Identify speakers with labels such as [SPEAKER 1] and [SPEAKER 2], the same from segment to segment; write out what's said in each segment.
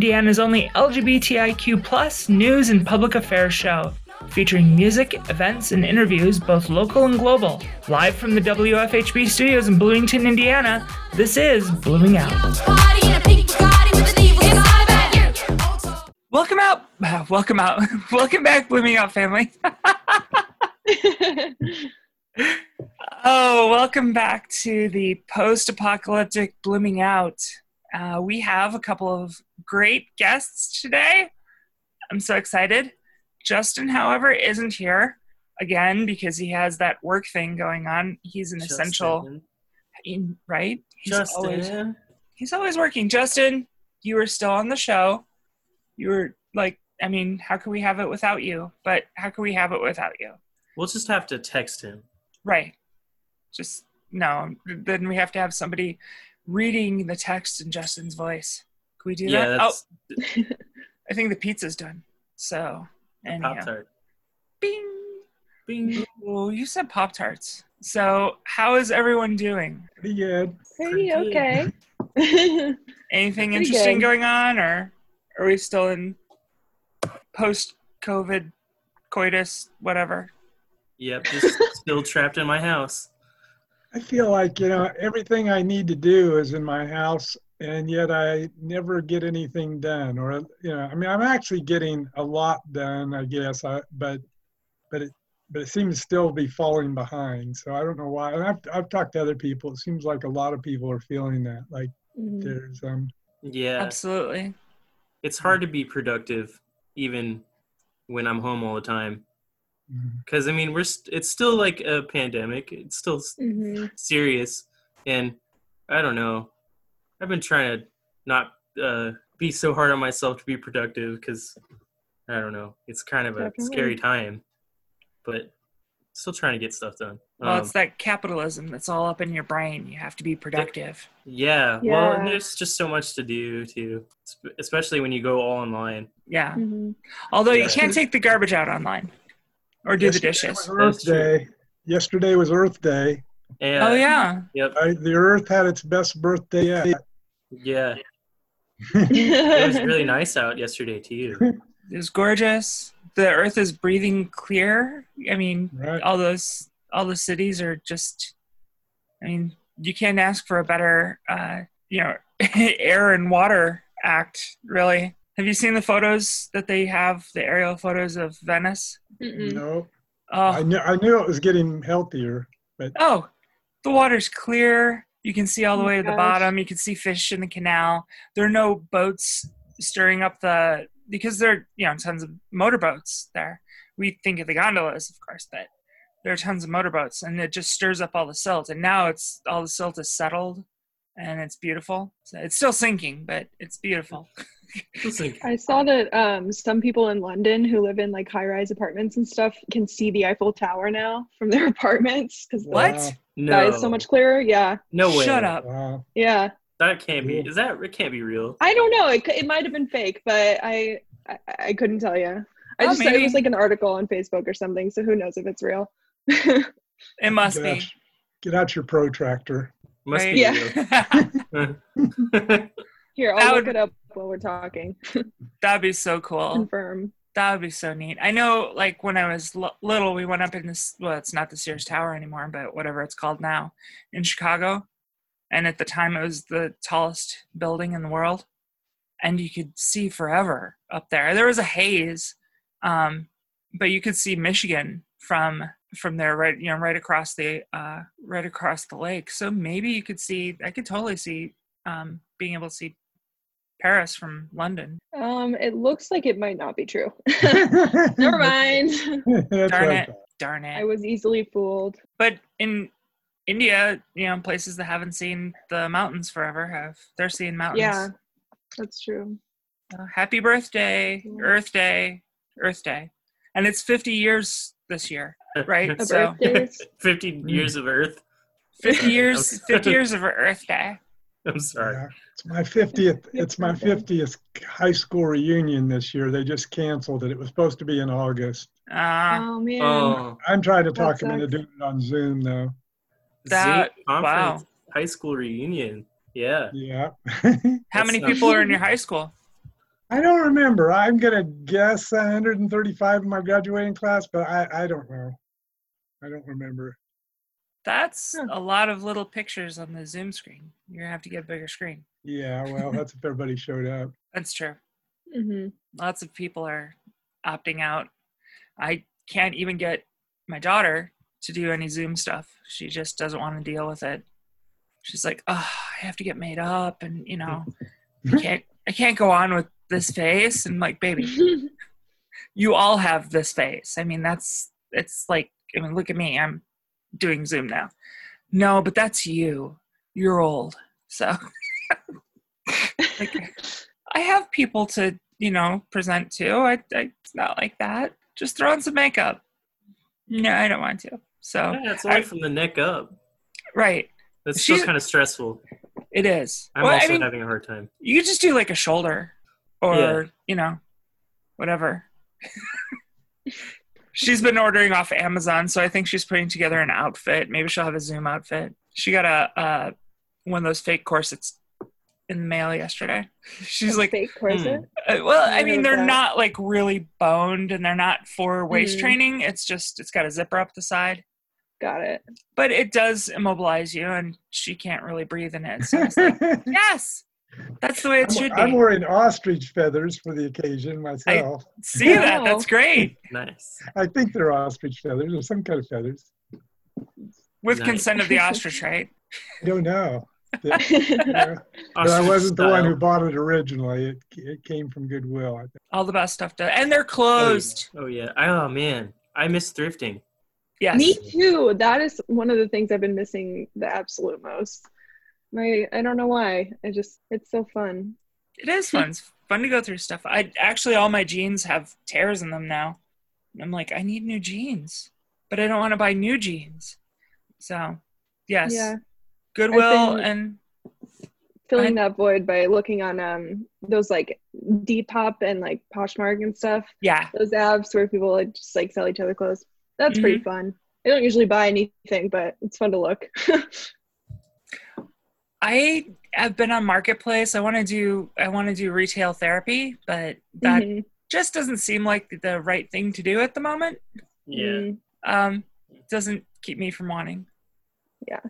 [SPEAKER 1] to Blooming Out, Indiana's only LGBTIQ plus news and public affairs show, featuring music, events, and interviews both local and global. Live from the WFHB studios in Bloomington, Indiana, this is Blooming Out. Welcome out, welcome out, welcome back, Blooming Out family. oh, welcome back to the post-apocalyptic Blooming Out. Uh, we have a couple of great guests today. I'm so excited. Justin, however, isn't here again because he has that work thing going on. He's an
[SPEAKER 2] Justin.
[SPEAKER 1] essential, right? He's
[SPEAKER 2] Justin.
[SPEAKER 1] always he's always working. Justin, you were still on the show. You were like, I mean, how could we have it without you? But how could we have it without you?
[SPEAKER 2] We'll just have to text him.
[SPEAKER 1] Right. Just no. Then we have to have somebody reading the text in Justin's voice. Can we do
[SPEAKER 2] Yeah,
[SPEAKER 1] that?
[SPEAKER 2] that's
[SPEAKER 1] Oh, I think the pizza's done. So, anyhow.
[SPEAKER 2] Pop Tart.
[SPEAKER 1] Bing.
[SPEAKER 2] Bing.
[SPEAKER 1] Ooh, you said Pop Tarts. So, how is everyone doing?
[SPEAKER 3] Pretty good.
[SPEAKER 4] Pretty
[SPEAKER 2] Pretty
[SPEAKER 4] okay.
[SPEAKER 1] Anything
[SPEAKER 4] Pretty
[SPEAKER 1] interesting
[SPEAKER 4] good.
[SPEAKER 1] going on, or are we still in post-COVID coitus, whatever?
[SPEAKER 2] Yep, just still trapped in my house.
[SPEAKER 3] I feel like, you know, everything I need to do is in my house, and yet I never get anything done. Or, you know, I mean, I'm actually getting a lot done, I guess, I, but, but it, but it seems to still be falling behind. So I don't know why. And I've, I've talked to other people. It seems like a lot of people are feeling that. Like
[SPEAKER 4] Mhm.
[SPEAKER 3] there's, um,
[SPEAKER 2] Yeah,
[SPEAKER 1] Absolutely.
[SPEAKER 2] it's hard to be productive even when I'm home all the time.
[SPEAKER 3] mm,
[SPEAKER 2] Because I mean, we're st- it's still like a pandemic. It's still s-
[SPEAKER 4] Mhm.
[SPEAKER 2] serious, and I don't know. I've been trying to not uh, be so hard on myself to be productive because I don't know. It's kind of a
[SPEAKER 4] Definitely.
[SPEAKER 2] scary time, but still trying to get stuff done.
[SPEAKER 1] Well,
[SPEAKER 2] Um,
[SPEAKER 1] it's that capitalism that's all up in your brain. You have to be productive.
[SPEAKER 2] Yeah, well, and there's just so much to do too, especially when you go all online.
[SPEAKER 1] Yeah.
[SPEAKER 4] Mhm.
[SPEAKER 1] Although you can't take the garbage out online or do the dishes.
[SPEAKER 3] was Earth Day. Yesterday was Earth Day.
[SPEAKER 2] And,
[SPEAKER 1] Oh yeah.
[SPEAKER 2] Yep.
[SPEAKER 3] I, the Earth had its best birthday yet.
[SPEAKER 2] Yeah. It was really nice out yesterday too.
[SPEAKER 1] It was gorgeous. The earth is breathing clear. I mean,
[SPEAKER 3] Right.
[SPEAKER 1] all those all the cities are just I mean, you can't ask for a better uh, you know, air and water act, really. Have you seen the photos that they have, the aerial photos of Venice?
[SPEAKER 4] Mm-mm.
[SPEAKER 3] No,
[SPEAKER 1] Oh,
[SPEAKER 3] I knew I knew it was getting healthier.
[SPEAKER 1] But oh, the water's clear. You can see all the
[SPEAKER 4] Oh
[SPEAKER 1] way to the bottom. You can see fish in the canal. There are no boats stirring up the because there are you know tons of motorboats there. We think of the gondolas, of course, but there are tons of motorboats, and it just stirs up all the silt. And now it's all the silt is settled, and it's beautiful. So it's still sinking, but it's beautiful.
[SPEAKER 2] It's like-
[SPEAKER 4] I saw that um, some people in London who live in like high-rise apartments and stuff can see the Eiffel Tower now from their apartments because
[SPEAKER 1] What?
[SPEAKER 3] Wow.
[SPEAKER 2] no,
[SPEAKER 4] that is so much clearer. Yeah,
[SPEAKER 2] No way.
[SPEAKER 1] Shut up.
[SPEAKER 3] Wow.
[SPEAKER 4] yeah.
[SPEAKER 2] That can't be. Is that? It can't be real.
[SPEAKER 4] I don't know. It, it might have been fake, but I, I I couldn't tell you. I
[SPEAKER 1] Oh,
[SPEAKER 4] just saw it was like an article on Facebook or something. So who knows if it's real?
[SPEAKER 1] It must be.
[SPEAKER 3] Gosh. Get out your protractor.
[SPEAKER 2] Must
[SPEAKER 1] Right?
[SPEAKER 2] be
[SPEAKER 4] Yeah.
[SPEAKER 2] real.
[SPEAKER 4] Here, I'll
[SPEAKER 1] would-
[SPEAKER 4] look it up while we're talking.
[SPEAKER 1] That'd be so cool.
[SPEAKER 4] Confirm.
[SPEAKER 1] That would be so neat. I know, like when I was l- little, we went up in this. Well, it's not the Sears Tower anymore, but whatever it's called now, in Chicago. And at the time, it was the tallest building in the world, and you could see forever up there. There was a haze, um, but you could see Michigan from from there, right? You know, right across the uh, right across the lake. So maybe you could see. I could totally see um, being able to see Paris from London.
[SPEAKER 4] Um, it looks like it might not be true. Never mind.
[SPEAKER 1] Darn it. Darn it.
[SPEAKER 4] I was easily fooled.
[SPEAKER 1] but in India, you know, places that haven't seen the mountains forever have they're seeing mountains.
[SPEAKER 4] Yeah, that's true.
[SPEAKER 1] Uh, happy birthday,
[SPEAKER 4] Yeah.
[SPEAKER 1] Earth Day, Earth Day, and it's 50 years this year, right? So
[SPEAKER 2] 50 years of Earth.
[SPEAKER 1] 50 years, 50 years of Earth Day.
[SPEAKER 2] I'm sorry.
[SPEAKER 3] Yeah. It's my 50th. It's my 50th high school reunion this year. They just canceled it. It was supposed to be in August.
[SPEAKER 1] Uh,
[SPEAKER 4] oh man.
[SPEAKER 2] Oh,
[SPEAKER 3] I'm trying to talk them into
[SPEAKER 4] sucks.
[SPEAKER 3] doing it on Zoom though.
[SPEAKER 1] That-
[SPEAKER 2] Zoom
[SPEAKER 1] wow.
[SPEAKER 2] high school reunion. Yeah.
[SPEAKER 3] Yeah.
[SPEAKER 1] How many
[SPEAKER 2] That's
[SPEAKER 1] people are in your high school?
[SPEAKER 3] I don't remember. I'm gonna guess 135 in my graduating class, but I, I don't know. I don't remember.
[SPEAKER 1] That's
[SPEAKER 4] Huh.
[SPEAKER 1] a lot of little pictures on the Zoom screen. You're gonna have to get a bigger screen.
[SPEAKER 3] Yeah, well, that's if everybody showed up.
[SPEAKER 1] That's true.
[SPEAKER 4] hmm
[SPEAKER 1] Lots of people are opting out. I can't even get my daughter to do any Zoom stuff. She just doesn't want to deal with it. She's like, "Oh, I have to get made up, and you know, I can't. I can't go on with this face." And like, baby, you all have this face. I mean, that's it's like, I mean, look at me. I'm doing Zoom now. No, but that's you. You're old. So like I have people to, you know, present to. I, I it's not like that. Just throw on some makeup. No, I don't want to. So
[SPEAKER 2] Yeah, it's only from the neck up.
[SPEAKER 1] right.
[SPEAKER 2] That's still kind of stressful.
[SPEAKER 1] It is.
[SPEAKER 2] I'm
[SPEAKER 1] Well,
[SPEAKER 2] also
[SPEAKER 1] I mean,
[SPEAKER 2] having a hard time.
[SPEAKER 1] you just do like a shoulder or,
[SPEAKER 2] Yeah.
[SPEAKER 1] you know, whatever. she's been ordering off Amazon, so I think she's putting together an outfit. Maybe she'll have a Zoom outfit. She got a uh, one of those fake corsets in the mail yesterday. She's like,
[SPEAKER 4] fake corset.
[SPEAKER 1] Uh, well, I
[SPEAKER 4] I
[SPEAKER 1] mean, they're
[SPEAKER 4] that.
[SPEAKER 1] not like really boned and they're not for waist
[SPEAKER 4] Mhm.
[SPEAKER 1] training. It's just, it's got a zipper up the side,
[SPEAKER 4] Got it.
[SPEAKER 1] but it does immobilize you and she can't really breathe in it. So it's like, yes, that's the way it should
[SPEAKER 3] I'm, I'm wearing ostrich feathers for the occasion myself.
[SPEAKER 1] See that? That's oh. great.
[SPEAKER 2] Nice.
[SPEAKER 3] I think they're ostrich feathers or some kind of feathers.
[SPEAKER 1] With
[SPEAKER 2] Nice.
[SPEAKER 1] consent of the ostrich, right?
[SPEAKER 3] I don't know. But I wasn't the one who bought it originally. It, it came from Goodwill. I think.
[SPEAKER 1] All the best stuff to, and they're
[SPEAKER 2] Oh,
[SPEAKER 1] closed.
[SPEAKER 2] yeah. Oh yeah. Oh man, I miss thrifting.
[SPEAKER 1] Yes.
[SPEAKER 4] Me too. That is one of the things I've been missing the absolute most. My I don't know why. I just it's so fun.
[SPEAKER 1] It is fun. It's fun to go through stuff. I actually, all my jeans have tears in them now. And I'm like, I need new jeans, but I don't want to buy new jeans. So, yes.
[SPEAKER 4] Yeah.
[SPEAKER 1] Goodwill and
[SPEAKER 4] Filling that void by looking on um those like Depop and like Poshmark and stuff.
[SPEAKER 1] yeah,
[SPEAKER 4] Those apps where people like just like sell each other clothes. That's
[SPEAKER 1] Mm-hmm.
[SPEAKER 4] pretty fun. I don't usually buy anything, but it's fun to look.
[SPEAKER 1] I have been on marketplace. I want to do I want to do retail therapy, but that
[SPEAKER 4] Mhm.
[SPEAKER 1] just doesn't seem like the right thing to do at the moment.
[SPEAKER 2] Yeah.
[SPEAKER 4] Mm.
[SPEAKER 1] Um, doesn't keep me from wanting. Yeah.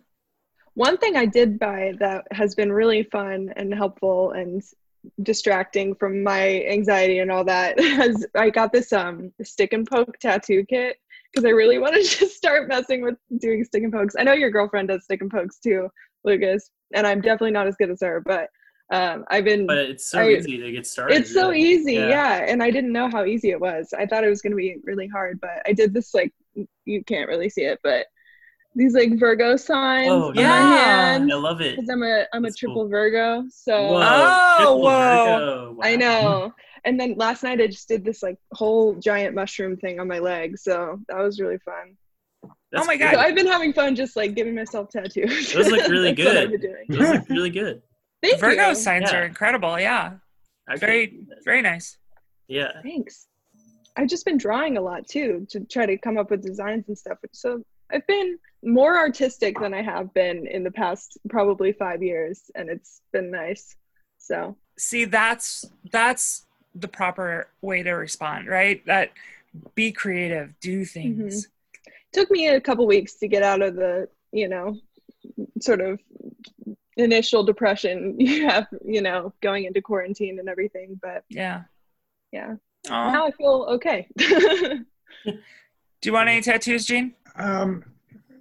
[SPEAKER 4] One thing I did buy that has been really fun and helpful and distracting from my anxiety and all that has I got this um stick and poke tattoo kit because I really wanted to just start messing with doing stick and pokes. I know your girlfriend does stick and pokes too, Lucas, and I'm definitely not as good as her, but um I've been
[SPEAKER 2] But it's so
[SPEAKER 4] I-
[SPEAKER 2] easy to get started.
[SPEAKER 4] it's so
[SPEAKER 2] really.
[SPEAKER 4] easy,
[SPEAKER 2] Yeah.
[SPEAKER 4] yeah. And I didn't know how easy it was. I thought it was going to be really hard, but I did this like you can't really see it, but these like Virgo signs
[SPEAKER 2] Oh
[SPEAKER 1] yeah.
[SPEAKER 4] my hand
[SPEAKER 2] I love it.
[SPEAKER 4] because I'm a I'm a triple
[SPEAKER 2] cool.
[SPEAKER 4] Virgo. So
[SPEAKER 2] Whoa,
[SPEAKER 1] Oh,
[SPEAKER 2] triple
[SPEAKER 1] whoa.
[SPEAKER 2] Virgo.
[SPEAKER 4] I know. And then last night I just did this like whole giant mushroom thing on my leg. So that was really fun.
[SPEAKER 2] That's
[SPEAKER 1] Oh my
[SPEAKER 2] cool.
[SPEAKER 1] God.
[SPEAKER 4] So I've been having fun just like giving myself tattoos.
[SPEAKER 2] Those look really
[SPEAKER 4] That's what I've
[SPEAKER 2] good.
[SPEAKER 4] been doing.
[SPEAKER 2] Those look really good.
[SPEAKER 4] Thank
[SPEAKER 1] Virgo
[SPEAKER 4] you.
[SPEAKER 1] signs
[SPEAKER 2] Yeah.
[SPEAKER 1] are incredible. Yeah,
[SPEAKER 2] I
[SPEAKER 1] very very nice.
[SPEAKER 2] Yeah.
[SPEAKER 4] Thanks. I've just been drawing a lot too to try to come up with designs and stuff. So I've been more artistic than I have been in the past probably five years, and it's been nice. So
[SPEAKER 1] see that's that's the proper way to respond right that be creative do mm-hmm. things
[SPEAKER 4] took me a couple weeks to get out of the you know sort of initial depression you have you know going into quarantine and everything but
[SPEAKER 1] yeah
[SPEAKER 4] yeah
[SPEAKER 1] Aw.
[SPEAKER 4] now i feel okay
[SPEAKER 1] do you want any tattoos Jeanne
[SPEAKER 3] Um,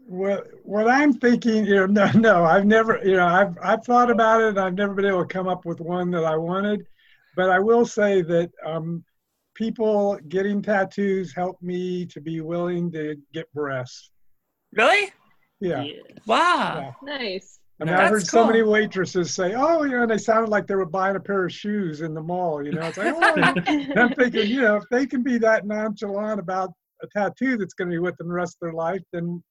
[SPEAKER 3] what what I'm thinking, you know, no, no, I've never, you know, I've I've thought about it. and I've never been able to come up with one that I wanted, but I will say that um, people getting tattoos help me to be willing to get breasts.
[SPEAKER 1] really
[SPEAKER 3] Yeah.
[SPEAKER 1] wow
[SPEAKER 3] yeah.
[SPEAKER 4] nice
[SPEAKER 3] I mean,
[SPEAKER 1] That's
[SPEAKER 3] I heard so
[SPEAKER 1] cool.
[SPEAKER 3] many waitresses say, "Oh, you know," and they sounded like they were buying a pair of shoes in the mall. You know, it's like, oh, and I'm thinking, you know, if they can be that nonchalant about a tattoo that's going to be with them the rest of their life, then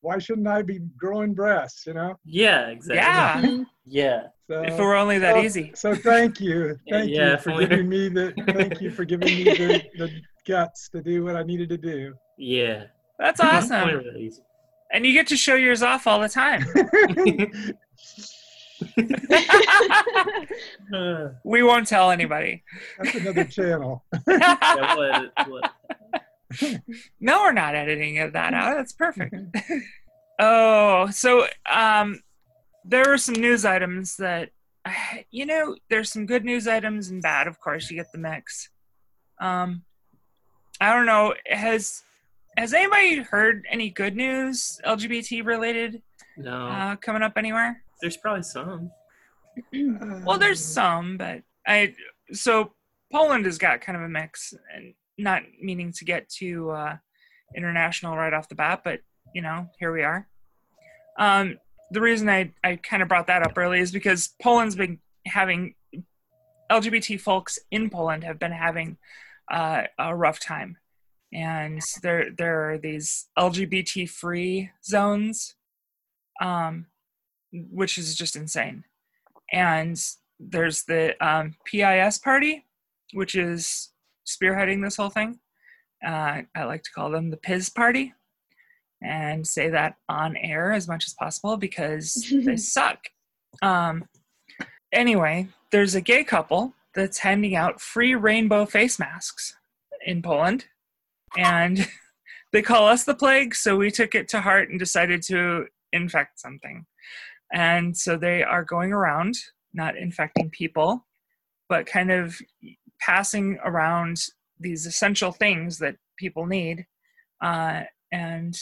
[SPEAKER 3] why shouldn't I be growing breasts? You know.
[SPEAKER 2] Yeah, exactly.
[SPEAKER 1] Yeah.
[SPEAKER 4] Mhm.
[SPEAKER 2] Yeah.
[SPEAKER 3] So,
[SPEAKER 1] if it were only that
[SPEAKER 3] so-
[SPEAKER 1] easy
[SPEAKER 3] So thank you, thank
[SPEAKER 2] Yeah,
[SPEAKER 3] you
[SPEAKER 2] if
[SPEAKER 3] for
[SPEAKER 2] only-
[SPEAKER 3] giving me the thank you for giving me the, the guts to do what I needed to do.
[SPEAKER 2] Yeah.
[SPEAKER 1] that's awesome and you get to show yours off all the time we won't tell anybody.
[SPEAKER 3] That's another channel.
[SPEAKER 2] yeah, we'll edit- we'll edit.
[SPEAKER 1] no, we're not editing it that out. That's perfect. Oh, so um, there were some news items that, you know, there's some good news items and bad. Of course, you get the mix. Um, I don't know. Has has anybody heard any good news LGBT related
[SPEAKER 2] No,
[SPEAKER 1] uh, coming up anywhere?
[SPEAKER 2] there's probably some.
[SPEAKER 1] Well, there's some, but I so Poland has got kind of a mix, and not meaning to get too uh, international right off the bat, but you know, here we are. Um, the reason I I kind of brought that up early is because Poland's been having LGBT folks in Poland have been having uh, a rough time, and there there are these LGBT free zones, um, which is just insane. And there's the um, PIS party, which is spearheading this whole thing. Uh, I like to call them the PIS party, and say that on air as much as possible because they suck. Um, anyway, there's a gay couple that's handing out free rainbow face masks in Poland, and they call us the plague, so we took it to heart and decided to infect something. And so they are going around, not infecting people, but kind of passing around these essential things that people need uh, and,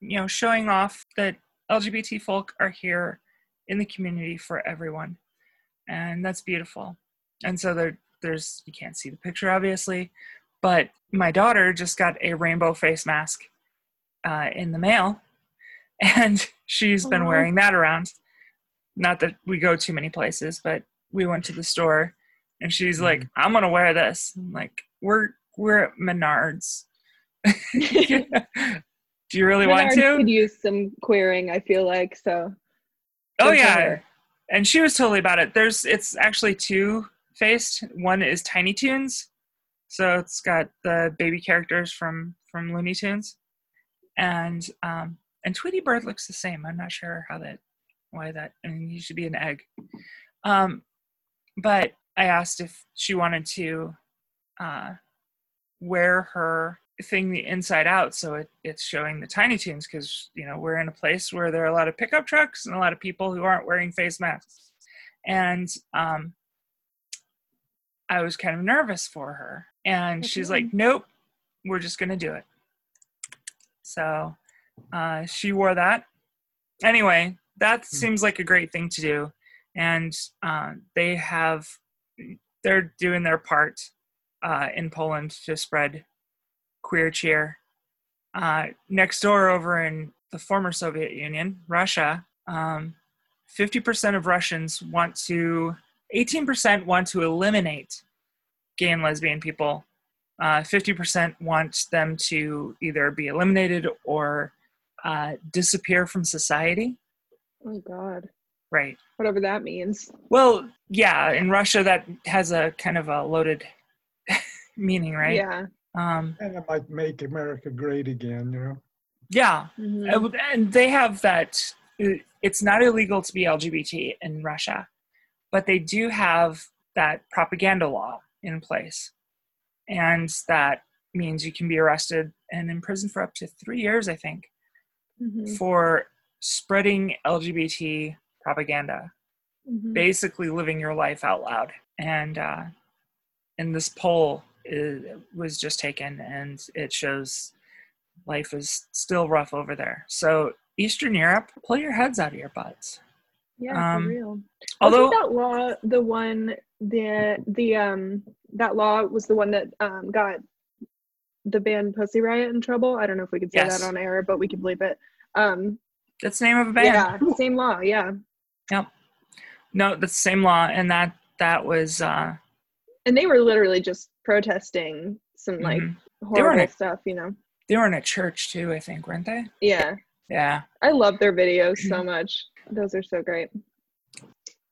[SPEAKER 1] you know, showing off that LGBT folk are here in the community for everyone. And that's beautiful. And so there, there's, you can't see the picture obviously, but my daughter just got a rainbow face mask uh, in the mail and she's been wearing that around. Not that we go too many places, but we went to the store, and she's like, "I'm gonna wear this." I'm like, "We're we're at Menards. Do you really want to?"
[SPEAKER 4] could use some queering, I feel like. So
[SPEAKER 1] Oh yeah, and she was totally about it. There's it's actually two faced. One is Tiny Toons, so it's got the baby characters from from Looney Tunes, and um, and Tweety Bird looks the same. I'm not sure how that why that. I mean, he should be an egg. Um, but I asked if she wanted to uh, wear her thing the inside out so it, it's showing the tiny toons because you know we're in a place where there are a lot of pickup trucks and a lot of people who aren't wearing face masks. And um, i was kind of nervous for her. And she's like nope we're just going to do it. So uh, she wore that. Anyway that seems like a great thing to do. And uh, they have they're doing their part uh, in poland to spread queer cheer. Uh, next door, over in the former Soviet Union, Russia, um, 50% of Russians want to, 18% want to eliminate gay and lesbian people. Uh, 50% want them to either be eliminated or uh, disappear from society.
[SPEAKER 4] oh god,
[SPEAKER 1] Right.
[SPEAKER 4] whatever that means.
[SPEAKER 1] Well, yeah, in Russia, that has a kind of a loaded meaning, right?
[SPEAKER 4] Yeah.
[SPEAKER 1] Um,
[SPEAKER 3] And it might make America great again, you know.
[SPEAKER 1] yeah.
[SPEAKER 4] Mhm.
[SPEAKER 1] Uh, and they have that uh, it's not illegal to be lgbt in russia but they do have that propaganda law in place and that means you can be arrested and imprisoned for up to three years i think
[SPEAKER 4] Mhm.
[SPEAKER 1] for spreading lgbt propaganda
[SPEAKER 4] Mhm.
[SPEAKER 1] basically living your life out loud and uh, and this poll is, was just taken and it shows life is still rough over there so eastern europe pull your heads out of your butts
[SPEAKER 4] Yeah,
[SPEAKER 1] um,
[SPEAKER 4] for real.
[SPEAKER 1] although
[SPEAKER 4] Wasn't that law the one the the um that law was the one that um got the band Pussy Riot in trouble? I don't know if we could say
[SPEAKER 1] Yes.
[SPEAKER 4] that on air, but we can believe it. Um
[SPEAKER 1] that's the name of a band
[SPEAKER 4] yeah, same law, yeah. Yep.
[SPEAKER 1] No that's the same law and that that was uh
[SPEAKER 4] And they were literally just protesting some like
[SPEAKER 1] mhm. They were
[SPEAKER 4] horrible
[SPEAKER 1] a-
[SPEAKER 4] stuff, you know.
[SPEAKER 1] they were in a church too i think weren't they
[SPEAKER 4] Yeah.
[SPEAKER 1] yeah
[SPEAKER 4] I love their videos
[SPEAKER 1] Mm-hmm.
[SPEAKER 4] so much. Those are so great.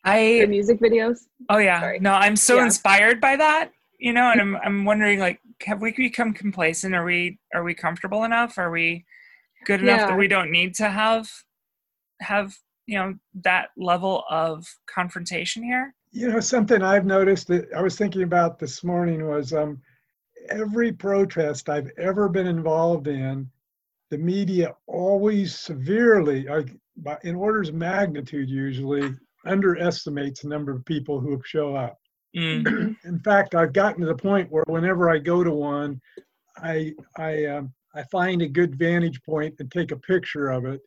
[SPEAKER 1] i
[SPEAKER 4] The music videos.
[SPEAKER 1] Oh yeah.
[SPEAKER 4] Sorry.
[SPEAKER 1] No, I'm so
[SPEAKER 4] Yeah.
[SPEAKER 1] inspired by that, you know, and I'm I'm wondering like have we become complacent? Are we are we comfortable enough? Are we good enough
[SPEAKER 4] Yeah.
[SPEAKER 1] that we don't need to have have you know that level of confrontation here?
[SPEAKER 3] You know, something I've noticed that I was thinking about this morning was um, every protest I've ever been involved in, the media always severely, like in orders of magnitude usually, underestimates the number of people who show up.
[SPEAKER 1] Mm,
[SPEAKER 3] in fact, I've gotten to the point where whenever I go to one, I I um, I find a good vantage point and take a picture of it.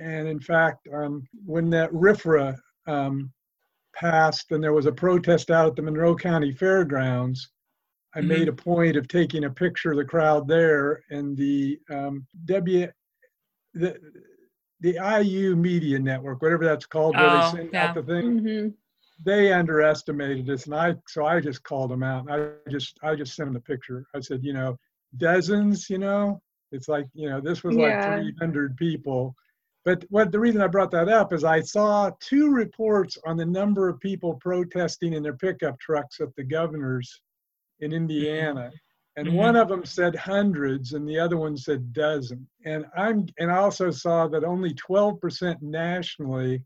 [SPEAKER 3] And in fact, um, when that RFRA um, passed and there was a protest out at the Monroe County Fairgrounds, I
[SPEAKER 1] Mhm.
[SPEAKER 3] made a point of taking a picture of the crowd there and the um, W the the IU Media Network, whatever that's called, where
[SPEAKER 1] Oh,
[SPEAKER 3] they send
[SPEAKER 1] yeah.
[SPEAKER 3] out the thing
[SPEAKER 4] hmm
[SPEAKER 3] they underestimated us and i so i just called them out and i just i just sent them a picture i said you know dozens you know it's like you know this was like
[SPEAKER 4] Yeah.
[SPEAKER 3] 300 people but what the reason i brought that up is i saw two reports on the number of people protesting in their pickup trucks at the governor's in indiana and
[SPEAKER 1] Mhm.
[SPEAKER 3] one of them said hundreds and the other one said dozen and i'm and i also saw that only 12% nationally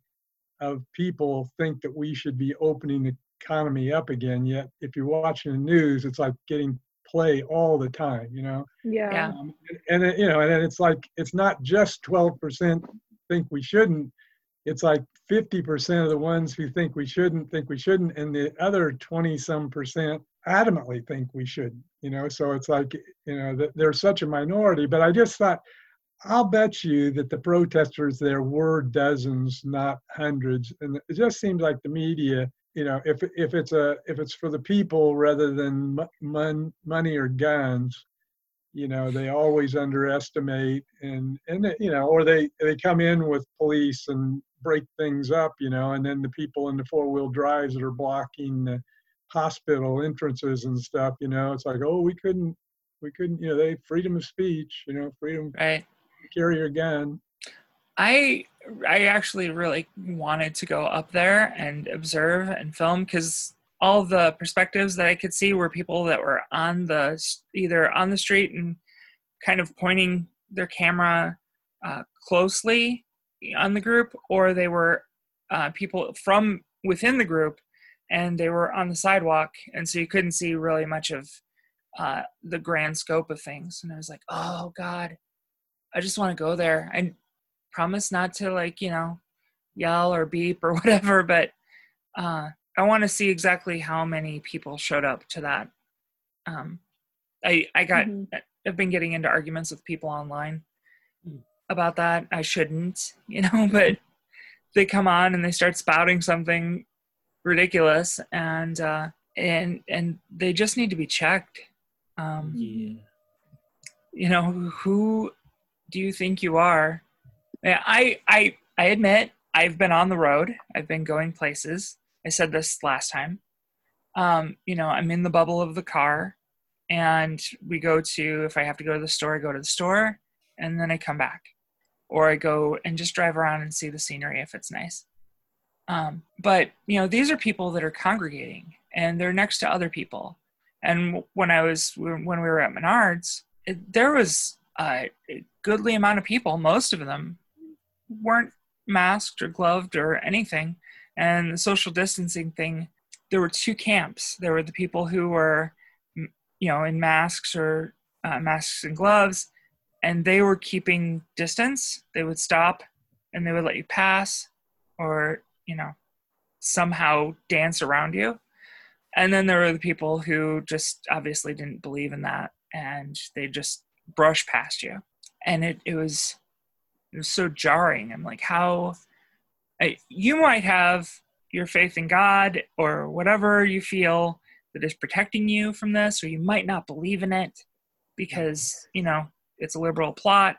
[SPEAKER 3] of people think that we should be opening the economy up again. Yet, if you're watching the news, it's like getting play all the time, you know.
[SPEAKER 4] Yeah.
[SPEAKER 1] Yeah.
[SPEAKER 3] Um, and it, you know, and it's like it's not just 12% think we shouldn't. It's like 50% of the ones who think we shouldn't think we shouldn't, and the other 20 some percent adamantly think we shouldn't. You know, so it's like you know they're such a minority. But I just thought I'll bet you that the protesters there were dozens, not hundreds, and it just seems like the media, you know, if if it's a if it's for the people rather than mon, money or guns, you know, they always underestimate and and they- you know, or they they come in with police and break things up, you know, and then the people in the four wheel drives that are blocking the hospital entrances and stuff, you know, it's like, oh, we couldn't we couldn't, you know, they freedom of speech, you know, freedom
[SPEAKER 1] right.
[SPEAKER 3] carry your gun.
[SPEAKER 1] I I actually really wanted to go up there and observe and film because all the perspectives that I could see were people that were on the either on the street and kind of pointing their camera uh, closely on the group, or they were uh, people from within the group and they were on the sidewalk, and so you couldn't see really much of uh, the grand scope of things. And I was like, oh God, I just want to go there. I promise not to like you know yell or beep or whatever but uh i want to see exactly how many people showed up to that um i i got
[SPEAKER 4] Mhm.
[SPEAKER 1] i've been getting into arguments with people online
[SPEAKER 2] Mm.
[SPEAKER 1] about that i shouldn't you know but they come on and they start spouting something ridiculous and uh and and they just need to be checked um
[SPEAKER 2] Yeah.
[SPEAKER 1] you know who do you think you are i i i admit i've been on the road i've been going places i said this last time. Um you know i'm in the bubble of the car and we go to if i have to go to the store i go to the store and then i come back. Or i go and just drive around and see the scenery if it's nice. Um, but you know these are people that are congregating and they're next to other people. And when i was when we were at menards it, there was a goodly amount of people. Most of them weren't masked or gloved or anything and the social distancing thing there were two camps. There were the people who were you know in masks or uh, masks and gloves and they were keeping distance. They would stop and they would let you pass or you know somehow dance around you. And then there were the people who just obviously didn't believe in that and they just brush past you. And it, it was it was so jarring. I'm like how you might have your faith in god or whatever you feel that is protecting you from this or you might not believe in it because you know it's a liberal plot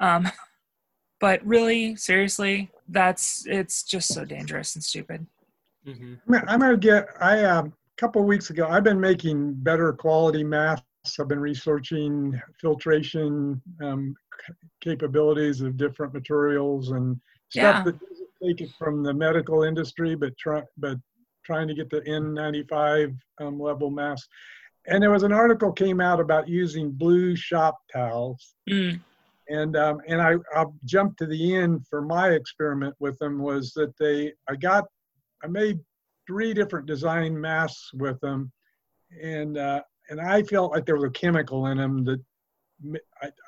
[SPEAKER 1] um, but really seriously that's it's just so dangerous and stupid
[SPEAKER 2] hmm
[SPEAKER 3] I'm gonna- get, I, um, a couple of weeks ago, I've been making better quality masks. I've been researching filtration, um, capabilities of different materials and
[SPEAKER 1] Yeah.
[SPEAKER 3] stuff that doesn't take it from the medical industry, but try, but trying to get the N95 um, level mask. And there was an article came out about using blue shop towels
[SPEAKER 1] Mm,
[SPEAKER 3] And um, and I I'll jump to the end for my experiment with them was that they I got I made three different design masks with them, and uh, and I felt like there was a chemical in them that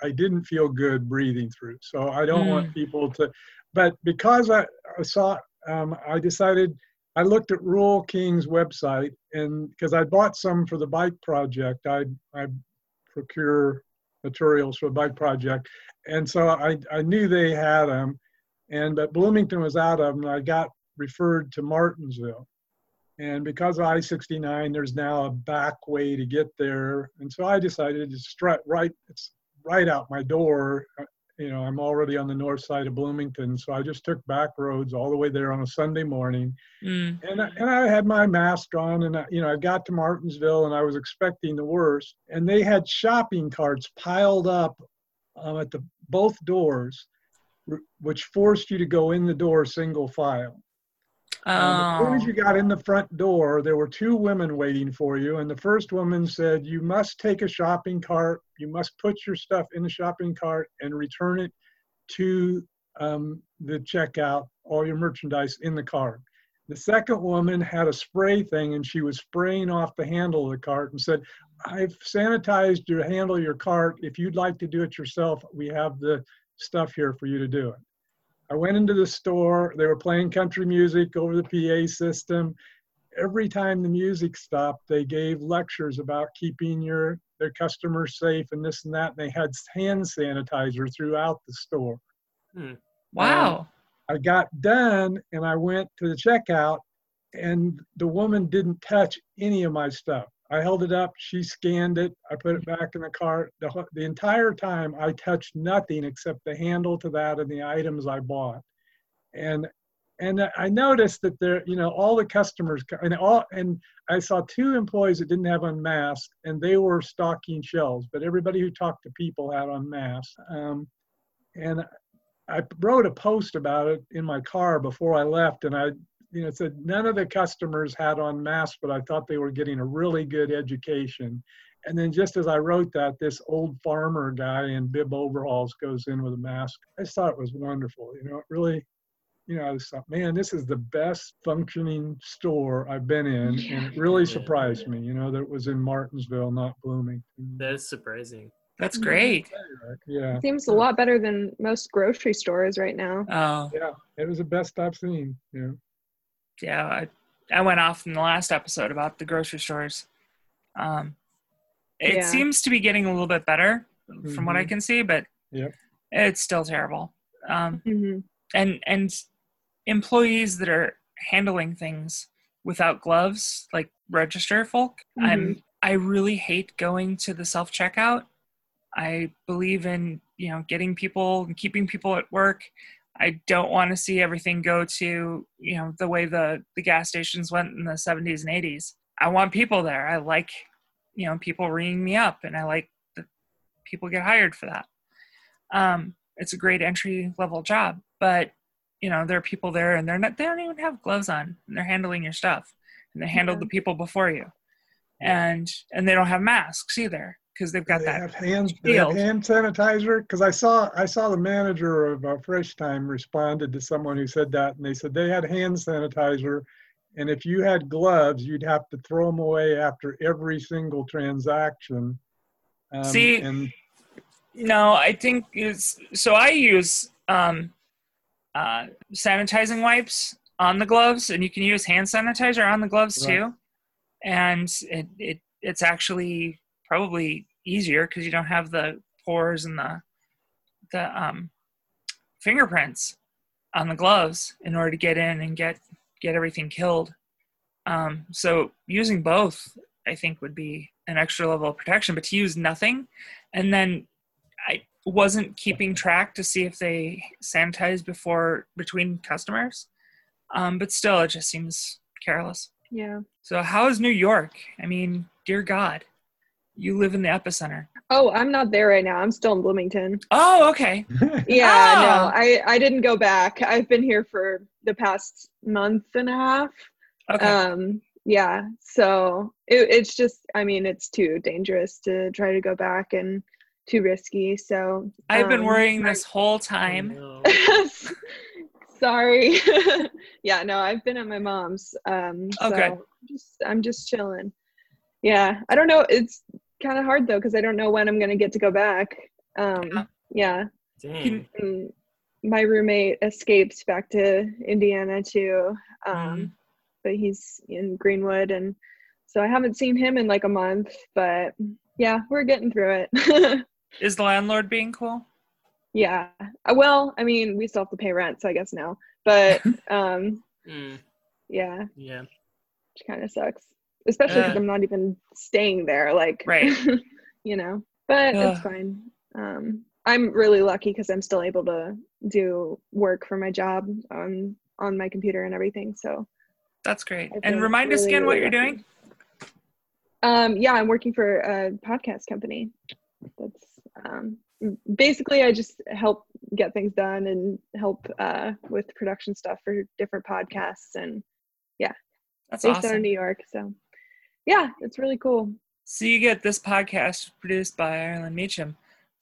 [SPEAKER 3] I didn't feel good breathing through. So I don't want people to, but because I, I saw, um, I decided I looked at Rural King's website and because I bought some for the bike project, I I procure materials for the bike project, and so I I knew they had them, and but Bloomington was out of them. And I got referred to Martinsville. And because of I-69, there's now a back way to get there. And so I decided to strut right, it's right out my door. You know, I'm already on the north side of Bloomington. So I just took back roads all the way there on a Sunday morning.
[SPEAKER 1] Mm.
[SPEAKER 3] And I, and I had my mask on and, I, you know, I got to Martinsville and I was expecting the worst. And they had shopping carts piled up um, at the both doors, which forced you to go in the door single file. Um, as soon as
[SPEAKER 1] Oh.
[SPEAKER 3] you got in the front door, there were two women waiting for you. And the first woman said, You must take a shopping cart, you must put your stuff in the shopping cart and return it to um, the checkout, all your merchandise in the cart. The second woman had a spray thing and she was spraying off the handle of the cart and said, I've sanitized your handle your cart. If you'd like to do it yourself, we have the stuff here for you to do it. I went into the store. They were playing country music over the PA system. Every time the music stopped, they gave lectures about keeping your their customers safe and this and that. And they had hand sanitizer throughout the store. Hmm.
[SPEAKER 1] Wow.
[SPEAKER 3] I got done and I went to the checkout, and the woman didn't touch any of my stuff. I held it up, she scanned it, I put it back in the cart. The, the entire time, I touched nothing except the handle to that and the items I bought. And and I noticed that there, you know, all the customers and all and I saw two employees that didn't have unmasked, and they were stocking shelves. But everybody who talked to people had unmasked. Um, and I wrote a post about it in my car before I left, and I, you know, said none of the customers had on masks, but I thought they were getting a really good education. And then just as I wrote that, this old farmer guy in bib overalls goes in with a mask. I just thought it was wonderful. You know, it really, you know, I just thought, man, this is the best functioning store I've been in, and it really
[SPEAKER 2] Yeah.
[SPEAKER 3] surprised me. You know, that it was in Martinsville, not Bloomington.
[SPEAKER 2] That is surprising.
[SPEAKER 1] That's mm-hmm. great.
[SPEAKER 3] Yeah,
[SPEAKER 4] Seems a lot better than most grocery stores right now.
[SPEAKER 1] Oh,
[SPEAKER 3] yeah, it was the best I've seen. Yeah.
[SPEAKER 1] Yeah. I, I went off in the last episode about the grocery stores. Um, it
[SPEAKER 4] Yeah.
[SPEAKER 1] seems to be getting a little bit better from what I
[SPEAKER 3] Mhm.
[SPEAKER 1] can see, but
[SPEAKER 3] Yep.
[SPEAKER 1] it's still terrible. Um,
[SPEAKER 4] hmm
[SPEAKER 1] and and employees that are handling things without gloves, like register folk, I'm I really hate going to the self checkout. I believe in you know getting people and keeping people at work. I don't want to see everything go to you know the way the the gas stations went in the 70s and 80s. I want people there. I like you know people ringing me up, and I like that people get hired for that. Um, it's a great entry level job, but you know there are people there, and they're not. They don't even have gloves on, and they're handling your stuff, and they handled
[SPEAKER 4] Yeah.
[SPEAKER 1] the people before you, and and they don't have masks either because they've got
[SPEAKER 3] they
[SPEAKER 1] that
[SPEAKER 3] have hand they have hand sanitizer because I saw I saw the manager of uh, Fresh Thyme responded to someone who said that and they said they had hand sanitizer and if you had gloves you'd have to throw them away after every single transaction. Um,
[SPEAKER 1] See,
[SPEAKER 3] and
[SPEAKER 1] No, I think it's so. I use um, uh, sanitizing wipes on the gloves, and you can use hand sanitizer on the gloves
[SPEAKER 3] Right.
[SPEAKER 1] too. And it, it it's actually probably easier because you don't have the pores and the the um, fingerprints on the gloves in order to get in and get get everything killed. Um, so using both, I think, would be an extra level of protection. But to use nothing, and then I wasn't keeping track to see if they sanitized before between customers. Um, but still, it just seems careless.
[SPEAKER 4] Yeah.
[SPEAKER 1] So, how is New York? I mean, dear God, you live in the epicenter.
[SPEAKER 4] Oh, I'm not there right now. I'm still in Bloomington.
[SPEAKER 1] Oh, okay.
[SPEAKER 4] Yeah,
[SPEAKER 1] Oh.
[SPEAKER 4] no, I I didn't go back. I've been here for the past month and a half.
[SPEAKER 1] Okay.
[SPEAKER 4] Um, yeah, so it, it's just, I mean, it's too dangerous to try to go back and too risky. So
[SPEAKER 1] I've been
[SPEAKER 4] um,
[SPEAKER 1] worrying this whole
[SPEAKER 2] Oh,
[SPEAKER 1] time.
[SPEAKER 2] no.
[SPEAKER 4] Sorry. yeah, no, I've been at my mom's. Um,
[SPEAKER 1] Oh,
[SPEAKER 4] so
[SPEAKER 1] good.
[SPEAKER 4] Just, I'm just chilling. Yeah, I don't know. It's kind of hard though because I don't know when I'm gonna get to go back. Um, yeah,
[SPEAKER 2] Dang.
[SPEAKER 4] and my roommate escapes back to Indiana too, um,
[SPEAKER 1] Mhm.
[SPEAKER 4] but he's in Greenwood, and so I haven't seen him in like a month. But yeah, we're getting through it.
[SPEAKER 1] Is the landlord being cool?
[SPEAKER 4] yeah. Uh, Well, I mean, we still have to pay rent, so I guess no. But um,
[SPEAKER 2] Mm,
[SPEAKER 4] yeah,
[SPEAKER 2] yeah.
[SPEAKER 4] which kind of sucks, especially because
[SPEAKER 1] Uh.
[SPEAKER 4] I'm not even staying there. Like,
[SPEAKER 1] Right.
[SPEAKER 4] you know, but it's fine. Um, I'm really lucky because I'm still able to do work for my job on on my computer and everything. So,
[SPEAKER 1] That's great. And remind us
[SPEAKER 4] really,
[SPEAKER 1] again what
[SPEAKER 4] really
[SPEAKER 1] you're
[SPEAKER 4] lucky.
[SPEAKER 1] doing.
[SPEAKER 4] um, yeah, I'm working for a podcast company. That's um, basically I just help get things done and help uh, with production stuff for different podcasts and
[SPEAKER 1] That's
[SPEAKER 4] based out of. New York. So, yeah, it's really cool.
[SPEAKER 1] So you get this podcast produced by Ireland Meacham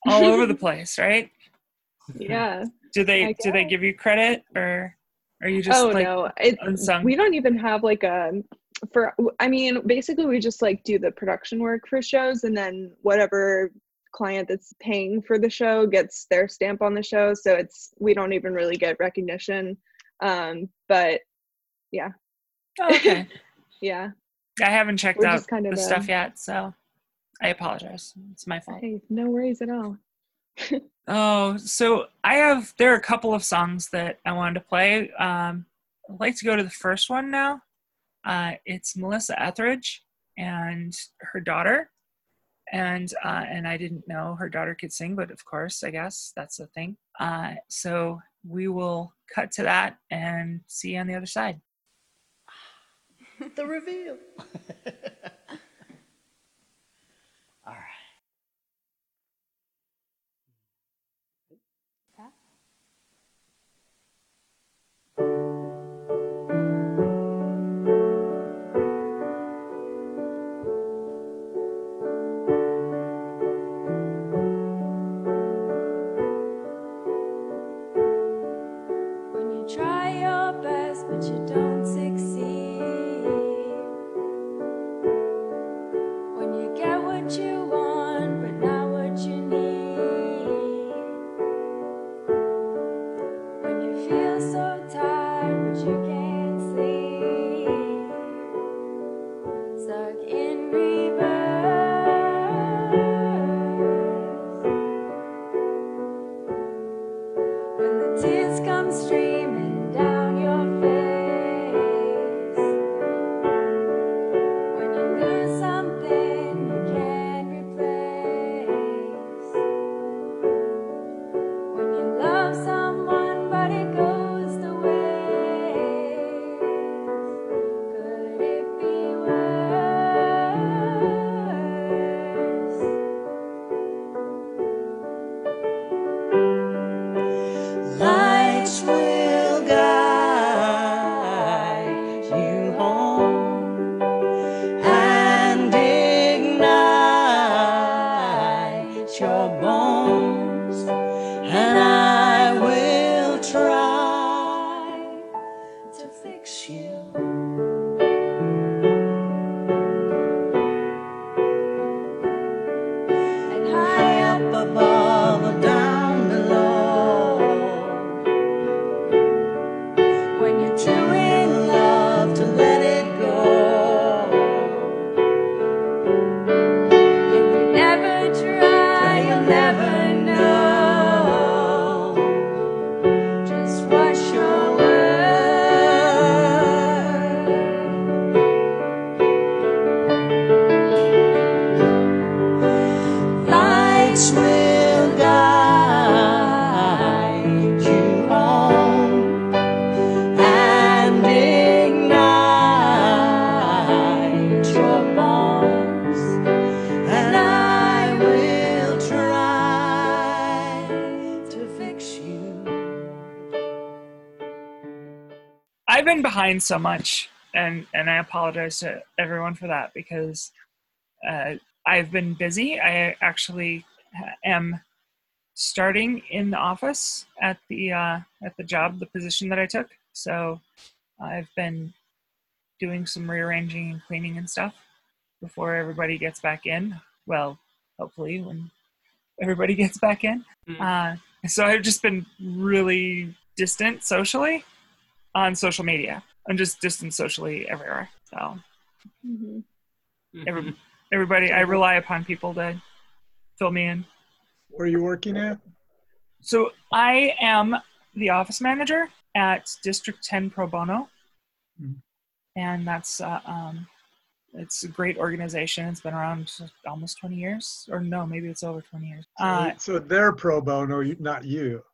[SPEAKER 1] all over the place, right?
[SPEAKER 4] Yeah.
[SPEAKER 1] Do they do they give you credit or are you just
[SPEAKER 4] oh
[SPEAKER 1] like
[SPEAKER 4] no, it,
[SPEAKER 1] unsung?
[SPEAKER 4] we don't even have like a for. I mean, basically, we just like do the production work for shows, and then whatever client that's paying for the show gets their stamp on the show. So it's we don't even really get recognition. Um, but yeah.
[SPEAKER 1] Oh, okay.
[SPEAKER 4] yeah,
[SPEAKER 1] I haven't checked
[SPEAKER 4] We're
[SPEAKER 1] out
[SPEAKER 4] kind
[SPEAKER 1] the
[SPEAKER 4] of,
[SPEAKER 1] stuff yet, so I apologize. It's my fault.
[SPEAKER 4] hey, no worries at all.
[SPEAKER 1] Oh, so I have there are a couple of songs that I wanted to play. Um, I'd like to go to the first one now. Uh, it's Melissa Etheridge and her daughter, and uh, and I didn't know her daughter could sing, but of course, I guess that's the thing. Uh, so we will cut to that and see you on the other side.
[SPEAKER 5] The reveal.
[SPEAKER 1] I've been behind so much, and and I apologize to everyone for that because uh, I've been busy. I actually am starting in the office at the uh, at the job, the position that I took. So I've been doing some rearranging and cleaning and stuff before everybody gets back in. Well, hopefully when everybody gets back in.
[SPEAKER 2] Mm.
[SPEAKER 1] Uh, so I've just been really distant socially on social media. I'm just distant socially everywhere. So
[SPEAKER 4] Mhm.
[SPEAKER 1] every, everybody, I rely upon people to fill me in.
[SPEAKER 3] Where are you working at?
[SPEAKER 1] So I am the office manager at District 10 Pro Bono,
[SPEAKER 3] Mhm.
[SPEAKER 1] and that's uh, um, it's a great organization. It's been around almost 20 years, or no, maybe it's over 20 years. Uh,
[SPEAKER 3] so they're pro bono, not you.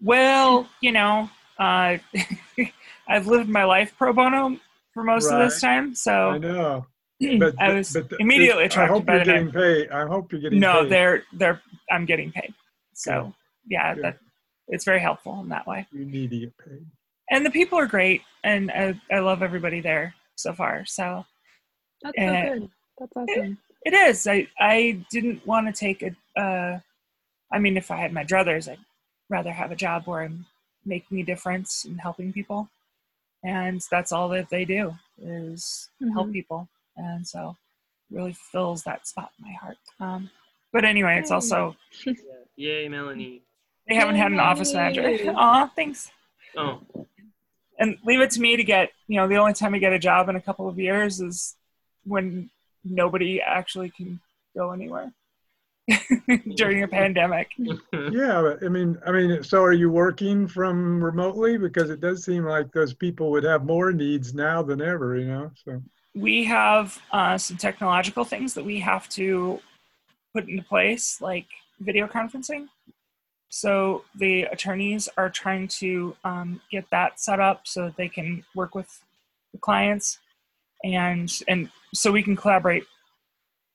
[SPEAKER 1] well, you know, uh, I've lived my life pro bono for most of this time,
[SPEAKER 3] I
[SPEAKER 1] so
[SPEAKER 3] know. But,
[SPEAKER 1] I was
[SPEAKER 3] but the-
[SPEAKER 1] immediately
[SPEAKER 3] I hope you're
[SPEAKER 1] the name.
[SPEAKER 3] getting paid. I hope you're getting
[SPEAKER 1] No,
[SPEAKER 3] paid.
[SPEAKER 1] they're they're I'm getting paid, so yeah,
[SPEAKER 3] Good.
[SPEAKER 1] that it's very helpful in that way.
[SPEAKER 3] You need to get paid.
[SPEAKER 1] and the people are great and I, I love everybody there so far so
[SPEAKER 4] That's so good. That's awesome.
[SPEAKER 1] it is i i didn't want to take a uh i mean if i had my druthers i'd rather have a job where i'm making a difference and helping people. And that's all that they do is help
[SPEAKER 4] Mhm.
[SPEAKER 1] people. And so really fills that spot in my heart. Um but anyway it's
[SPEAKER 4] Yay.
[SPEAKER 1] also
[SPEAKER 2] Yay, Melanie.
[SPEAKER 1] they haven't had an office manager. Oh thanks.
[SPEAKER 2] Oh,
[SPEAKER 1] and leave it to me to get you know the only time I get a job in a couple of years is when nobody actually can go anywhere during a pandemic
[SPEAKER 3] Yeah, I mean, I mean, so are you working from remotely? Because it does seem like those people would have more needs now than ever, you know. So
[SPEAKER 1] we have uh, some technological things that we have to put into place like video conferencing so the attorneys are trying to um, get that set up so that they can work with the clients and and so we can collaborate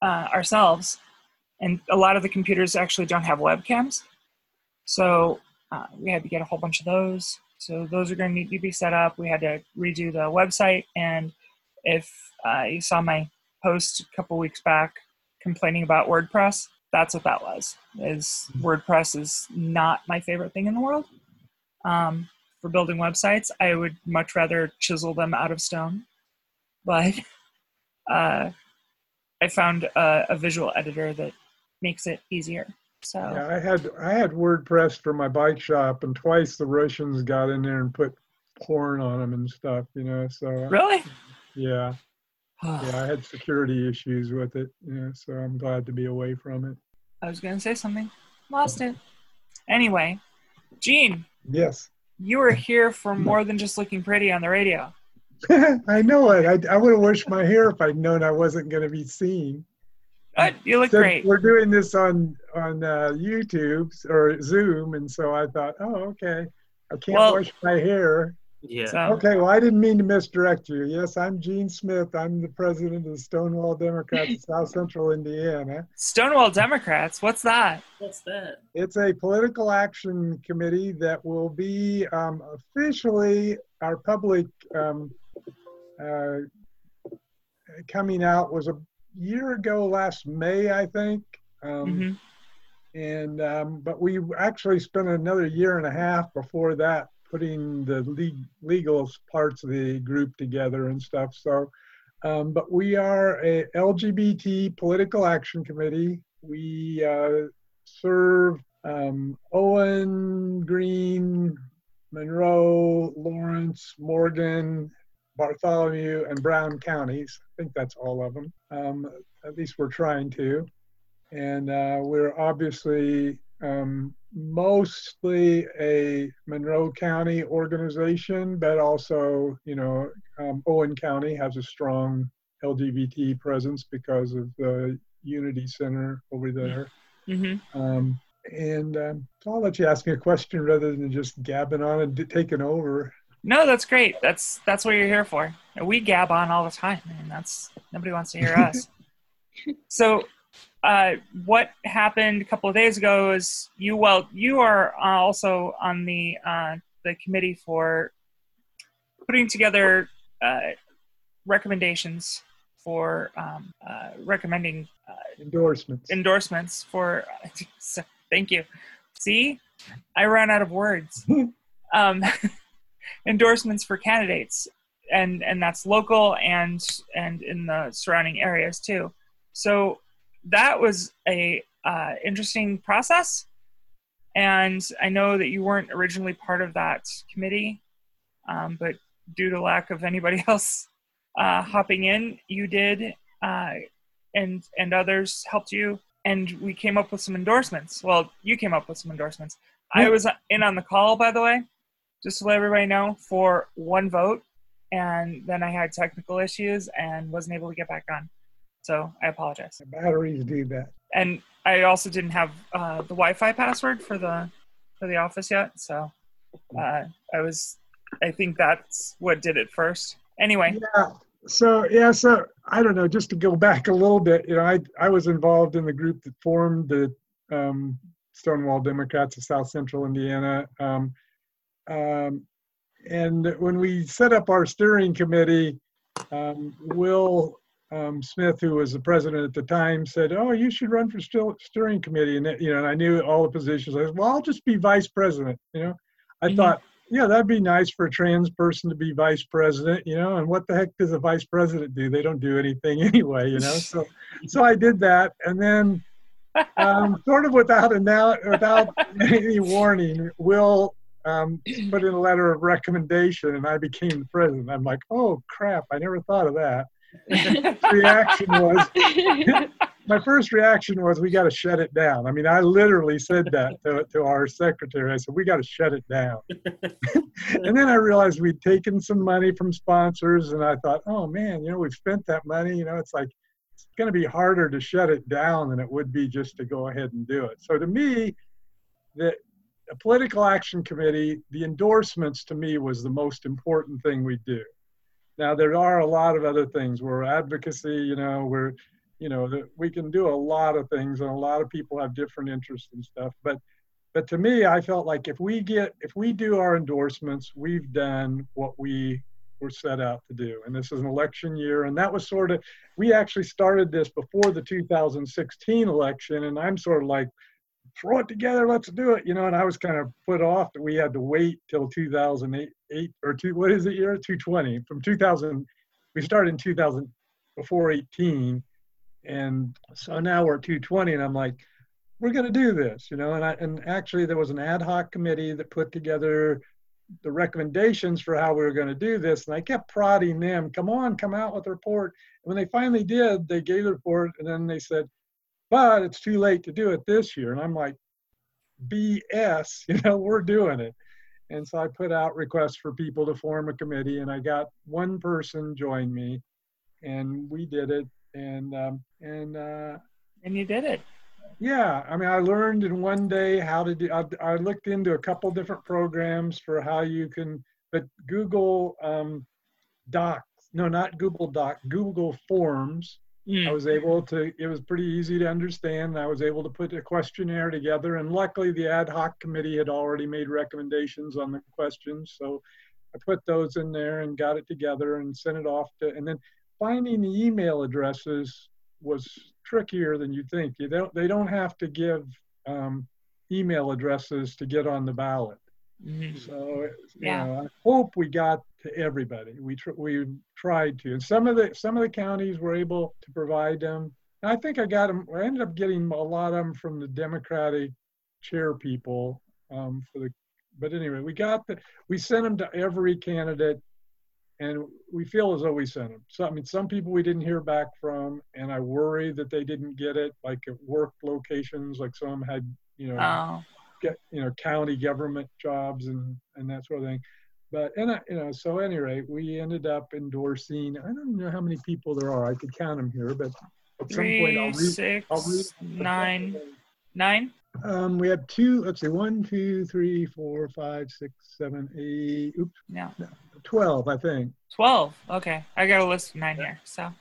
[SPEAKER 1] uh, ourselves and a lot of the computers actually don't have webcams so uh, we had to get a whole bunch of those so those are going to need to be set up we had to redo the website and if uh, you saw my post a couple weeks back complaining about WordPress, that's what that was. Is WordPress is not my favorite thing in the world. Um, for building websites, I would much rather chisel them out of stone. But uh, I found a, a visual editor that makes it easier. So
[SPEAKER 3] yeah, I had I had WordPress for my bike shop, and twice the Russians got in there and put porn on them and stuff, you know. So
[SPEAKER 1] really,
[SPEAKER 3] yeah, yeah, I had security issues with it, yeah. So I'm glad to be away from it.
[SPEAKER 1] I was going to say something, lost it. Anyway, Jeanne,
[SPEAKER 3] Yes.
[SPEAKER 1] you were here for more than just looking pretty on the radio.
[SPEAKER 3] I know it. I, I would have washed my hair if I'd known I wasn't going to be seen.
[SPEAKER 1] Good, you look
[SPEAKER 3] Since
[SPEAKER 1] great.
[SPEAKER 3] We're doing this on on uh, YouTube or Zoom, and so I thought, oh, okay, I can't
[SPEAKER 1] Well-
[SPEAKER 3] wash my hair.
[SPEAKER 2] yeah.
[SPEAKER 1] So,
[SPEAKER 3] Okay, well, I didn't mean to misdirect you. Yes, I'm Jeanne Smith. I'm the president of the Stonewall Democrats of South Central Indiana.
[SPEAKER 1] Stonewall Democrats, what's that?
[SPEAKER 2] What's that?
[SPEAKER 3] It's a political action committee that will be um, officially our public um, uh, coming out was a year ago last May, I think. Um,
[SPEAKER 1] hmm
[SPEAKER 3] and um, but we actually spent another year and a half before that putting the le- legal parts of the group together and stuff. So, um, but we are a LGBT political action committee. We uh, serve um, Owen, Greene, Monroe, Lawrence, Morgan, Bartholomew, and Brown counties. I think that's all of them. Um, at least we're trying to and uh, we're obviously um, mostly a Monroe County organization, but also, you know, um, Owen County has a strong LGBT presence because of the Unity Center over there.
[SPEAKER 1] hmm
[SPEAKER 3] Um, and um, so I'll let you ask me a question rather than just gabbing on and d- taking over.
[SPEAKER 1] No, that's great. That's that's what you're here for. We gab on all the time, and that's nobody wants to hear us. so, uh, what happened a couple of days ago is you. Well, you are uh, also on the uh, the committee for putting together uh, recommendations for um, uh, recommending uh,
[SPEAKER 3] Endorsements.
[SPEAKER 1] endorsements for. so, thank you. See, I ran out of words. um, endorsements for candidates, and and that's local and and in the surrounding areas too. So that was a uh, interesting process, and I know that you weren't originally part of that committee, um, but due to lack of anybody else uh, hopping in, you did, uh, and and others helped you, and we came up with some endorsements. Well, you came up with some endorsements. I was in on the call, by the way, just to let everybody know, for one vote, and then I had technical issues and wasn't able to get back on. So I apologize.
[SPEAKER 3] Batteries do that.
[SPEAKER 1] And I also didn't have uh, the Wi-Fi password for the for the office yet, so uh, I was. I think that's what did it first. Anyway,
[SPEAKER 3] Yeah. So yeah. So I don't know. Just to go back a little bit, you know, I I was involved in the group that formed the um, Stonewall Democrats of South Central Indiana. Um, um, and when we set up our steering committee, um, Will um, Smith, who was the president at the time, said, "Oh, you should run for still steering committee." And you know, and I knew all the positions. I said, "Well, I'll just be vice president." You know, I
[SPEAKER 1] Mhm.
[SPEAKER 3] thought, yeah, that'd be nice for a trans person to be vice president. You know, and what the heck does a vice president do? They don't do anything anyway. You know, so so I did that, and then um, sort of without a now without any warning, Will um, put in a letter of recommendation, and I became the president. I'm like, oh crap! I never thought of that. reaction was my first reaction was we got to shut it down. I mean, I literally said that to, to our secretary. I said we got to shut it down. and then I realized we'd taken some money from sponsors, and I thought, oh man, you know, we've spent that money. You know, it's like it's going to be harder to shut it down than it would be just to go ahead and do it. So to me, the a political action committee, the endorsements to me was the most important thing we do. Now there are a lot of other things. We're advocacy, you know, we're, you know, that we can do a lot of things, and a lot of people have different interests and stuff. But, but to me, I felt like if we get, if we do our endorsements, we've done what we were set out to do. And this is an election year, and that was sort of, we actually started this before the 2016 election, and I'm sort of like, throw it together, let's do it, you know. And I was kind of put off that we had to wait till 2008 eight, or two. What is it year? 220 from 2000. We started in 2000 before 18, and so now we're at 220, and I'm like, we're going to do this, you know. And I and actually there was an ad hoc committee that put together the recommendations for how we were going to do this, and I kept prodding them, come on, come out with a report. And when they finally did, they gave the report, and then they said, but it's too late to do it this year. And I'm like, BS, you know, we're doing it. And so I put out requests for people to form a committee, and I got one person join me, and we did it. And um, and uh,
[SPEAKER 1] and you did it.
[SPEAKER 3] yeah, I mean, I learned in one day how to do. I, I looked into a couple different programs for how you can, but Google um, Docs, no, not Google Doc, Google Forms I
[SPEAKER 1] Mm.
[SPEAKER 3] was able to, it was pretty easy to understand. I was able to put a questionnaire together, and luckily the ad hoc committee had already made recommendations on the questions. So I put those in there and got it together and sent it off to, and then finding the email addresses was trickier than you think. You don't, they don't have to give um, email addresses to get on the ballot.
[SPEAKER 1] Mhm.
[SPEAKER 3] So, you
[SPEAKER 1] Yeah.
[SPEAKER 3] know, I hope we got to everybody. We tr- we tried to, and some of the some of the counties were able to provide them. And I think I got them. I ended up getting a lot of them from the Democratic chair people um, for the. But anyway, we got the. We sent them to every candidate, and we feel as though we sent them. So I mean, some people we didn't hear back from, and I worry that they didn't get it, like at work locations, like some had, you know
[SPEAKER 1] Oh,
[SPEAKER 3] get you know county government jobs and and that sort of thing but and I, you know so at any rate we ended up endorsing i don't know how many people there are i could count them here but at some point i'll
[SPEAKER 1] three,
[SPEAKER 3] read,
[SPEAKER 1] six,
[SPEAKER 3] I'll read
[SPEAKER 1] nine, nine.
[SPEAKER 3] um we have two let's see one two three four five six seven eight oops
[SPEAKER 1] Yeah,
[SPEAKER 3] 12 i think
[SPEAKER 1] twelve. Okay, I got a list of nine here. So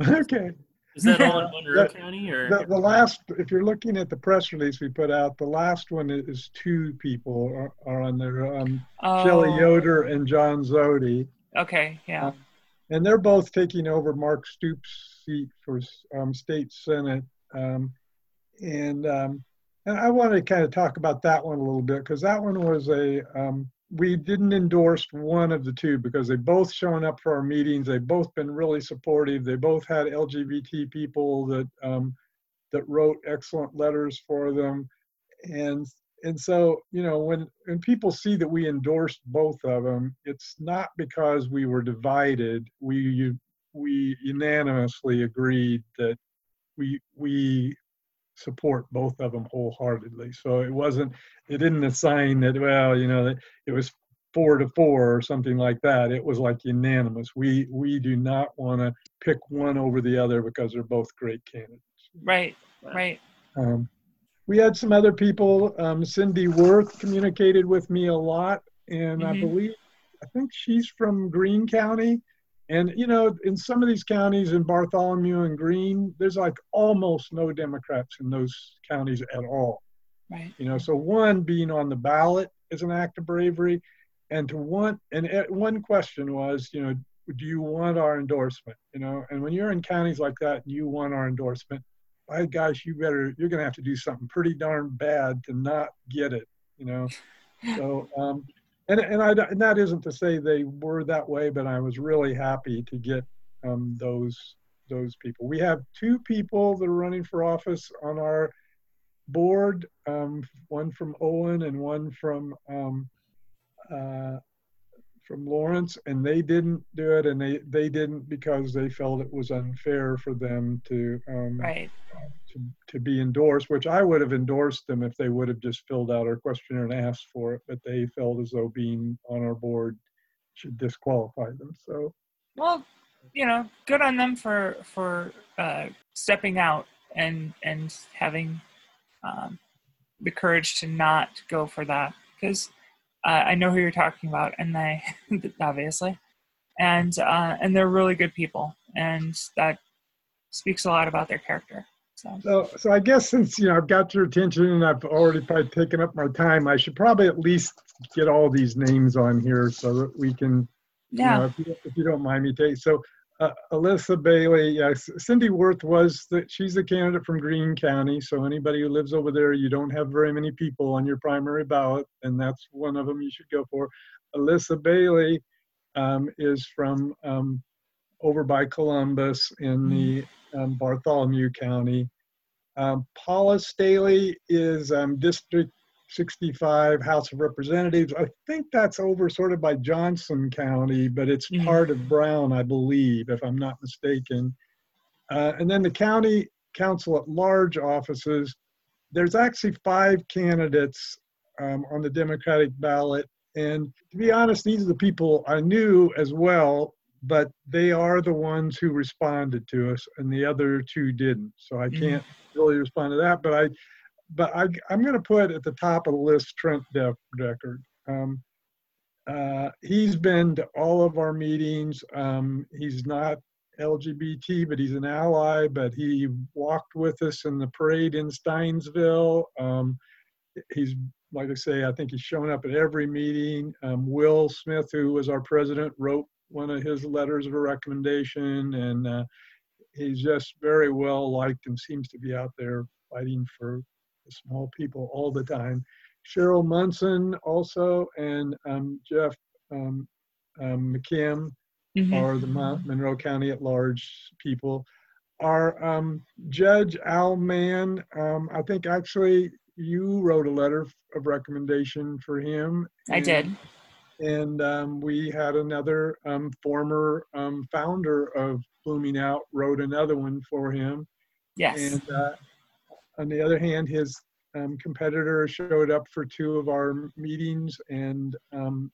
[SPEAKER 3] okay
[SPEAKER 2] Is that all in Monroe
[SPEAKER 3] The-
[SPEAKER 2] County or?
[SPEAKER 3] the, the last if you're looking at the press release we put out the last one is two people are, are on there um
[SPEAKER 1] oh,
[SPEAKER 3] Shelley Yoder and John Zody.
[SPEAKER 1] Okay, yeah.
[SPEAKER 3] and they're both taking over Mark Stoops' seat for um, state senate. Um, and um, and I want to kind of talk about that one a little bit because that one was a um, we didn't endorse one of the two because they both shown up for our meetings. They've both been really supportive. They both had LGBT people that um, that wrote excellent letters for them, and and so you know when when people see that we endorsed both of them, it's not because we were divided. We we unanimously agreed that we we support both of them wholeheartedly. So it wasn't, it didn't assign that, well, you know, it was four to four or something like that. It was like unanimous. We we do not want to pick one over the other because they're both great candidates.
[SPEAKER 1] Right, right.
[SPEAKER 3] Um, we had some other people. Um, Cinde Wirth communicated with me a lot, and I
[SPEAKER 1] Mhm.
[SPEAKER 3] believe I think she's from Greene County. And you know, in some of these counties, in Bartholomew and Greene, there's like almost no Democrats in those counties at all.
[SPEAKER 1] Right.
[SPEAKER 3] You know, so one being on the ballot is an act of bravery, and to want and eh, one question was, you know, do you want our endorsement? You know, and when you're in counties like that and you want our endorsement, by gosh, you better you're going to have to do something pretty darn bad to not get it. You know, so um, and and I and that isn't to say they were that way, but I was really happy to get um, those those people. We have two people that are running for office on our board, um, one from Owen and one from um, uh, from Lawrence, and they didn't do it, and they they didn't because they felt it was unfair for them to um,
[SPEAKER 1] Right.
[SPEAKER 3] to, to be endorsed, which I would have endorsed them if they would have just filled out our questionnaire and asked for it, but they felt as though being on our board should disqualify them. So
[SPEAKER 1] Well, you know, good on them for for uh, stepping out and and having um, the courage to not go for that because uh, I know who you're talking about, and they obviously, and uh, and they're really good people, and that speaks a lot about their character. So
[SPEAKER 3] So, so I guess since you know I've got your attention and I've already probably taken up my time, I should probably at least get all these names on here so that we can, you
[SPEAKER 1] yeah,
[SPEAKER 3] know, if you, if you don't mind me take. So, uh, Alyssa Bailey, yes, Cinde Wirth was that she's the candidate from Greene County. So anybody who lives over there, you don't have very many people on your primary ballot, and that's one of them you should go for. Alyssa Bailey um, is from um, over by Columbus in the um, Bartholomew County. Um, Paula Staley is um, District 65 House of Representatives. I think that's over sort of by Johnson County, but it's
[SPEAKER 1] Mhm.
[SPEAKER 3] part of Brown, I believe, if I'm not mistaken. Uh, and then the county council at large offices, there's actually five candidates um, on the Democratic ballot. And to be honest, these are the people I knew as well, but they are the ones who responded to us, and the other two didn't. So I
[SPEAKER 1] Mhm.
[SPEAKER 3] can't really respond to that. But I, but I, I'm going to put at the top of the list Trent Def- Deckard. Um, uh, he's been to all of our meetings. Um, he's not LGBT, but he's an ally. But he walked with us in the parade in Steinsville. Um, he's like I say, I think he's shown up at every meeting. Um, Will Smith, who was our president, wrote one of his letters of a recommendation, and uh, he's just very well liked and seems to be out there fighting for small people all the time. Cheryl Munson also, and um, Geoff um, um, McKim
[SPEAKER 1] Mhm.
[SPEAKER 3] are the Mon- Monroe County at large people. Our um, Judge Al Mann, um, I think actually you wrote a letter of recommendation for him.
[SPEAKER 1] I
[SPEAKER 3] and-
[SPEAKER 1] did.
[SPEAKER 3] And um, we had another um, former um, founder of Blooming Out wrote another one for him.
[SPEAKER 1] Yes.
[SPEAKER 3] And uh, on the other hand, his um, competitor showed up for two of our meetings and um,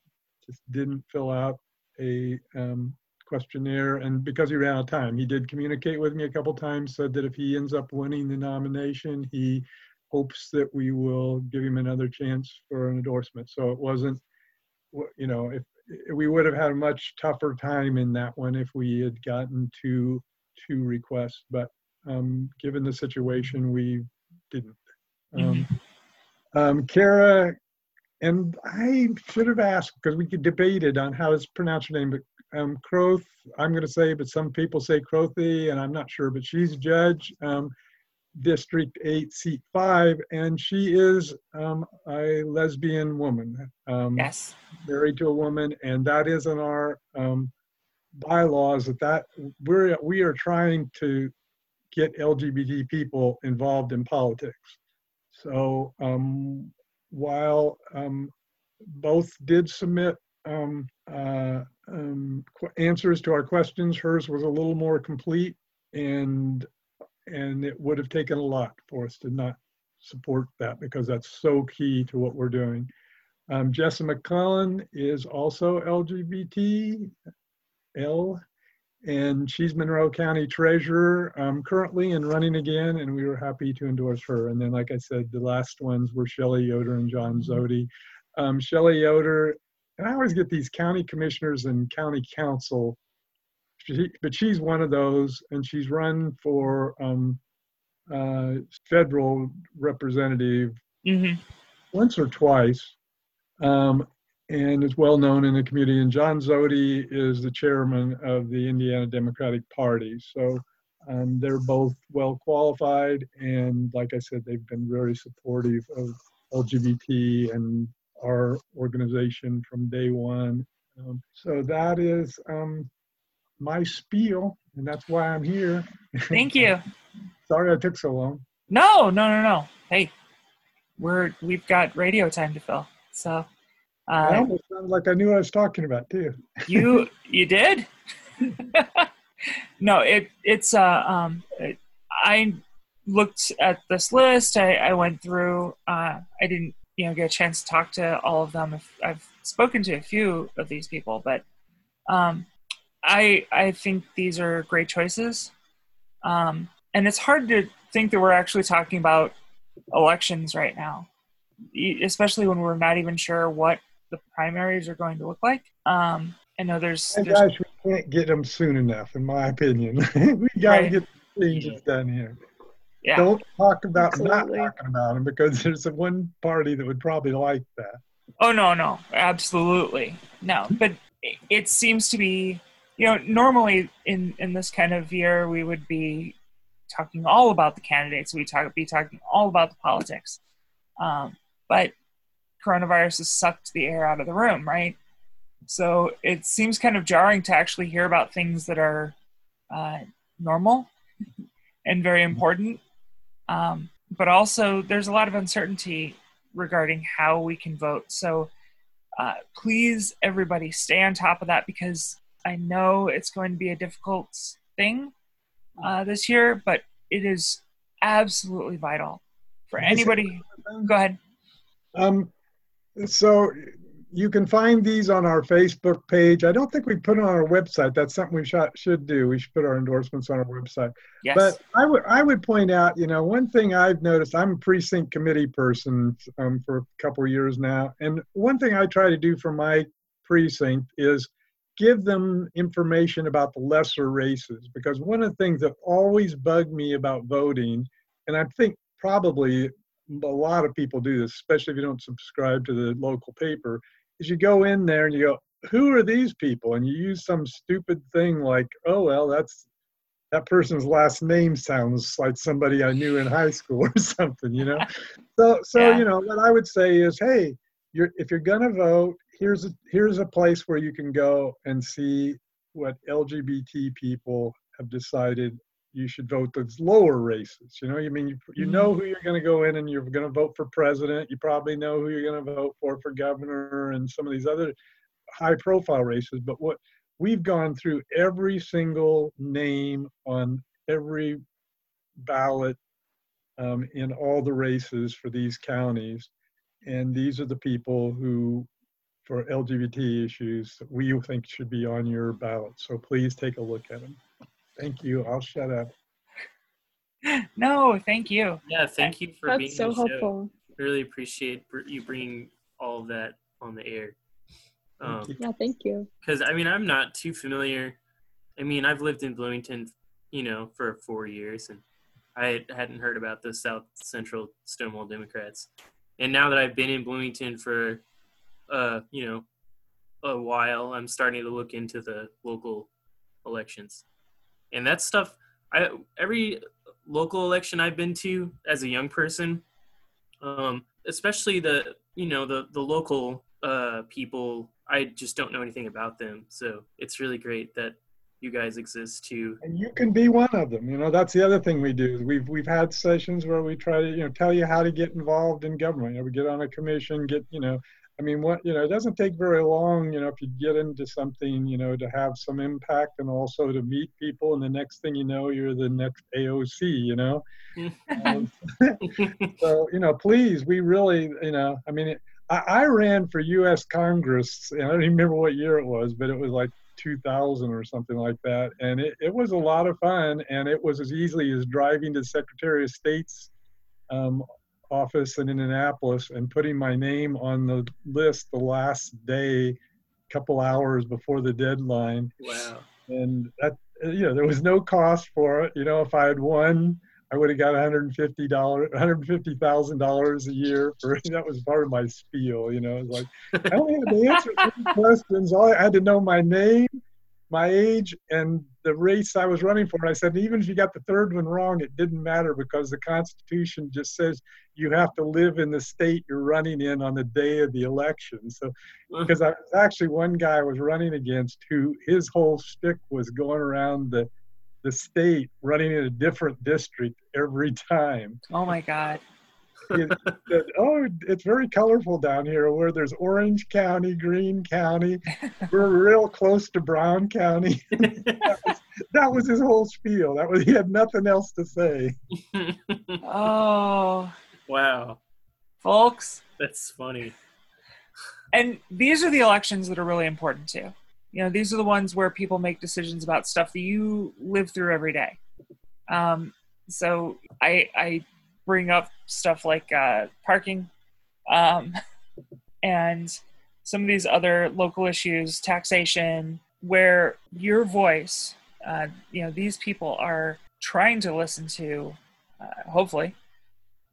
[SPEAKER 3] just didn't fill out a um, questionnaire. And because he ran out of time, he did communicate with me a couple times, said that if he ends up winning the nomination, he hopes that we will give him another chance for an endorsement. So it wasn't, you know, if we would have had a much tougher time in that one if we had gotten two two requests, but um, given the situation, we didn't. Um, um, Kara, and I should have asked because we could debate it on how to pronounce her name, but um, Krothe, I'm going to say, but some people say Crothy, and I'm not sure, but she's a judge, um, District 8, Seat 5, and she is um, a lesbian woman. Um,
[SPEAKER 1] Yes.
[SPEAKER 3] married to a woman, and that is in our um, bylaws that that we're we are trying to get LGBT people involved in politics. So um, while um, both did submit um, uh, um, qu- answers to our questions, hers was a little more complete, and and it would have taken a lot for us to not support that because that's so key to what we're doing. Um, Jessa McClellan is also LGBT, L, and she's Monroe County Treasurer. Um, currently and running again, and we were happy to endorse her. And then, like I said, the last ones were Shelley Yoder and John Zody. Um, Shelley Yoder, and I always get these county commissioners and county council, she, but she's one of those, and she's run for um, uh, federal representative
[SPEAKER 1] hmm
[SPEAKER 3] once or twice, um, and is well known in the community. And John Zody is the chairman of the Indiana Democratic Party. So um, they're both well qualified, and like I said, they've been very supportive of LGBT and our organization from day one. Um, so that is um, my spiel, and that's why I'm here.
[SPEAKER 1] Thank you.
[SPEAKER 3] Sorry I took so long.
[SPEAKER 1] No, no, no, no. Hey, we're we've got radio time to fill. So
[SPEAKER 3] I
[SPEAKER 1] uh,
[SPEAKER 3] almost sounded like I knew what I was talking about too.
[SPEAKER 1] you you did. no, it it's uh um it, I looked at this list. I, I went through. Uh, I didn't you know get a chance to talk to all of them. I've, I've spoken to a few of these people, but um, I I think these are great choices. Um, and it's hard to think that we're actually talking about elections right now, especially when we're not even sure what the primaries are going to look like. Um, I know there's,
[SPEAKER 3] Hey
[SPEAKER 1] there's
[SPEAKER 3] guys, we can't get them soon enough, in my opinion. we gotta
[SPEAKER 1] Right.
[SPEAKER 3] get the changes done here.
[SPEAKER 1] yeah.
[SPEAKER 3] Don't talk about
[SPEAKER 4] Absolutely.
[SPEAKER 3] not talking about them because there's one party that would probably like that.
[SPEAKER 1] Oh no, no, absolutely no. But it, it seems to be, you know, normally in in this kind of year we would be talking all about the candidates. We talk be talking all about the politics. Um, but coronavirus has sucked the air out of the room, right? So it seems kind of jarring to actually hear about things that are uh, normal and very important. Um, but also, there's a lot of uncertainty regarding how we can vote. So uh, please, everybody, stay on top of that because I know it's going to be a difficult thing uh, this year, but it is absolutely vital for
[SPEAKER 3] Can I say
[SPEAKER 1] anybody. Go ahead.
[SPEAKER 3] Um, so you can find these on our Facebook page. I don't think we put it on our website. That's something we should, should do. We should put our endorsements on our website.
[SPEAKER 1] Yes.
[SPEAKER 3] But I would I would point out, you know, one thing I've noticed. I'm a precinct committee person um, for a couple of years now, and one thing I try to do for my precinct is give them information about the lesser races because one of the things that always bugged me about voting, and I think probably a lot of people do this, especially if you don't subscribe to the local paper, is you go in there and you go, who are these people? And you use some stupid thing like, oh well, that's that person's last name sounds like somebody I knew in high school or something, you know. So, so
[SPEAKER 1] Yeah.
[SPEAKER 3] you know, what I would say is, hey, you're if you're gonna vote, here's a here's a place where you can go and see what LGBT people have decided you should vote those lower races. You know, you mean you you know who you're going to go in and you're going to vote for president. You probably know who you're going to vote for for governor and some of these other high profile races. But what we've gone through every single name on every ballot um, in all the races for these counties, and these are the people who. For LGBT issues, that we think should be on your ballot. So please take a look at them. Thank you. I'll shut up.
[SPEAKER 1] no, thank you.
[SPEAKER 2] Yeah, thank you for being
[SPEAKER 4] so
[SPEAKER 2] on the show.
[SPEAKER 4] helpful.
[SPEAKER 2] Really appreciate br- you bringing all of that on the air.
[SPEAKER 3] Thank you.
[SPEAKER 4] Yeah, thank you.
[SPEAKER 2] because I mean I'm not too familiar. I mean I've lived in Bloomington, you know, for four years, and I hadn't heard about the South Central Stonewall Democrats. And now that I've been in Bloomington for, uh, you know, a while, I'm starting to look into the local elections, and that stuff. I every local election I've been to as a young person, um, especially the you know the the local uh, people, I just don't know anything about them. So it's really great that you guys exist too.
[SPEAKER 3] And you can be one of them. You know, that's the other thing we do. We've we've had sessions where we try to you know tell you how to get involved in government. You know, we get on a commission, get you know. I mean, what you know, it doesn't take very long, you know, if you get into something, you know, to have some impact and also to meet people, and the next thing you know, you're the next AOC, you know. Um, so you know, please, we really, you know, I mean, I, I ran for U.S. Congress, and I don't even remember what year it was, but it was like 2000 or something like that, and it, it was a lot of fun, and it was as easily as driving to the Secretary of State's um, office in Indianapolis and putting my name on the list the last day, a couple hours before the deadline.
[SPEAKER 2] Wow.
[SPEAKER 3] and that you know there was no cost for it. You know if i had won i would have got 150 dollars 150 thousand dollars a year for that was part of my spiel you know it was like i only had to answer questions. All i had to know my name my age and the race i was running for i said even if you got the third one wrong it didn't matter because the constitution just says you have to live in the state you're running in on the day of the election so because I was actually one guy I was running against who his whole stick was going around the the state running in a different district every time.
[SPEAKER 1] Oh my God.
[SPEAKER 3] He said, oh, it's very colorful down here where there's Orange County, Greene County. We're real close to Brown County. that, was, that was his whole spiel. That was he had nothing else to say.
[SPEAKER 1] Oh,
[SPEAKER 2] wow,
[SPEAKER 1] folks.
[SPEAKER 2] that's funny.
[SPEAKER 1] And these are the elections that are really important too. You know, these are the ones where people make decisions about stuff that you live through every day. Um, so I, I bring up stuff like uh, parking um, and some of these other local issues, taxation, where your voice, uh, you know, these people are trying to listen to, uh, hopefully,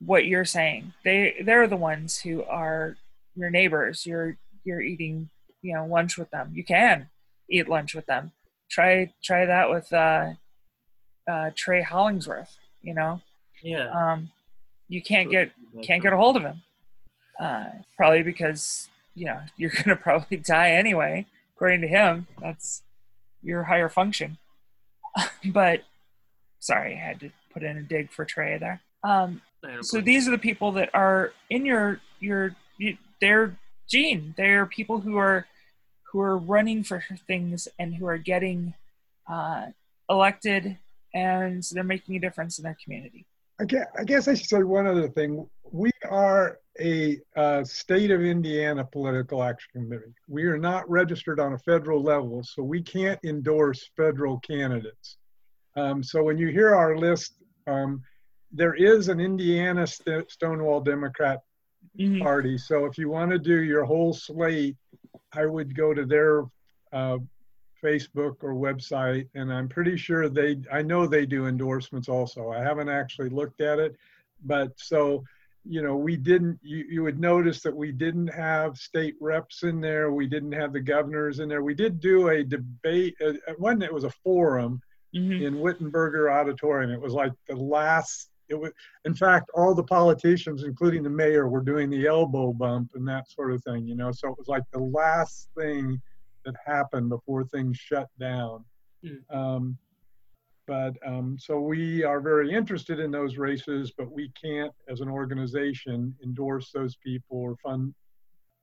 [SPEAKER 1] what you're saying. They they're the ones who are your neighbors. You're you're eating, you know, lunch with them. You can eat lunch with them. Try try that with uh, uh, Trey Hollingsworth. You know,
[SPEAKER 2] Yeah.
[SPEAKER 1] um, you can't get can't get a hold of him. Uh, probably because you know you're gonna probably die anyway, according to him. That's your higher function. but sorry, I had to put in a dig for Trey there. Um, so these are the people that are in your your you, they're gene. They're people who are who are running for things and who are getting uh, elected, and they're making a difference in their community.
[SPEAKER 3] I guess, I guess I should say one other thing. We are a uh, state of Indiana political action committee. We are not registered on a federal level, so we can't endorse federal candidates. Um, so when you hear our list, um, there is an Indiana St- Stonewall Democrat
[SPEAKER 1] Mhm.
[SPEAKER 3] Party. So if you want to do your whole slate, I would go to their uh, Facebook or website, and I'm pretty sure they, I know they do endorsements also. I haven't actually looked at it, but so, you know, we didn't, you, you would notice that we didn't have state reps in there. We didn't have the governors in there. We did do a debate, uh, one, it was a forum
[SPEAKER 1] Mhm.
[SPEAKER 3] in Whittenberger Auditorium. It was like the last, it was, in fact, all the politicians, including the mayor, were doing the elbow bump and that sort of thing, you know? So it was like the last thing that happened before things shut down.
[SPEAKER 2] Hmm.
[SPEAKER 3] Um, but um, so we are very interested in those races, but we can't, as an organization, endorse those people or fund,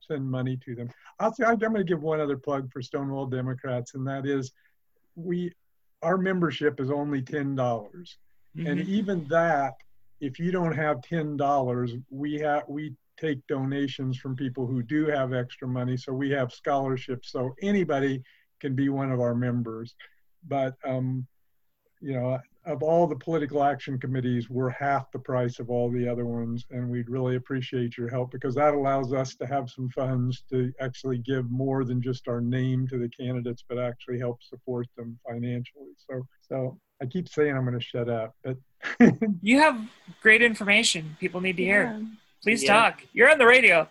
[SPEAKER 3] send money to them. I'll say, I'm going to give one other plug for Stonewall Democrats, and that is we, our membership is only ten dollars. And
[SPEAKER 1] Mhm.
[SPEAKER 3] even that, if you don't have ten dollars, we have we take donations from people who do have extra money. So we have scholarships, so anybody can be one of our members. But um, you know, of all the political action committees, we're half the price of all the other ones, and we'd really appreciate your help because that allows us to have some funds to actually give more than just our name to the candidates, but actually help support them financially. So, so I keep saying I'm going to shut up, but
[SPEAKER 1] You have great information. People need to hear.
[SPEAKER 4] Yeah.
[SPEAKER 1] Please
[SPEAKER 2] Yeah.
[SPEAKER 1] talk. You're on the radio.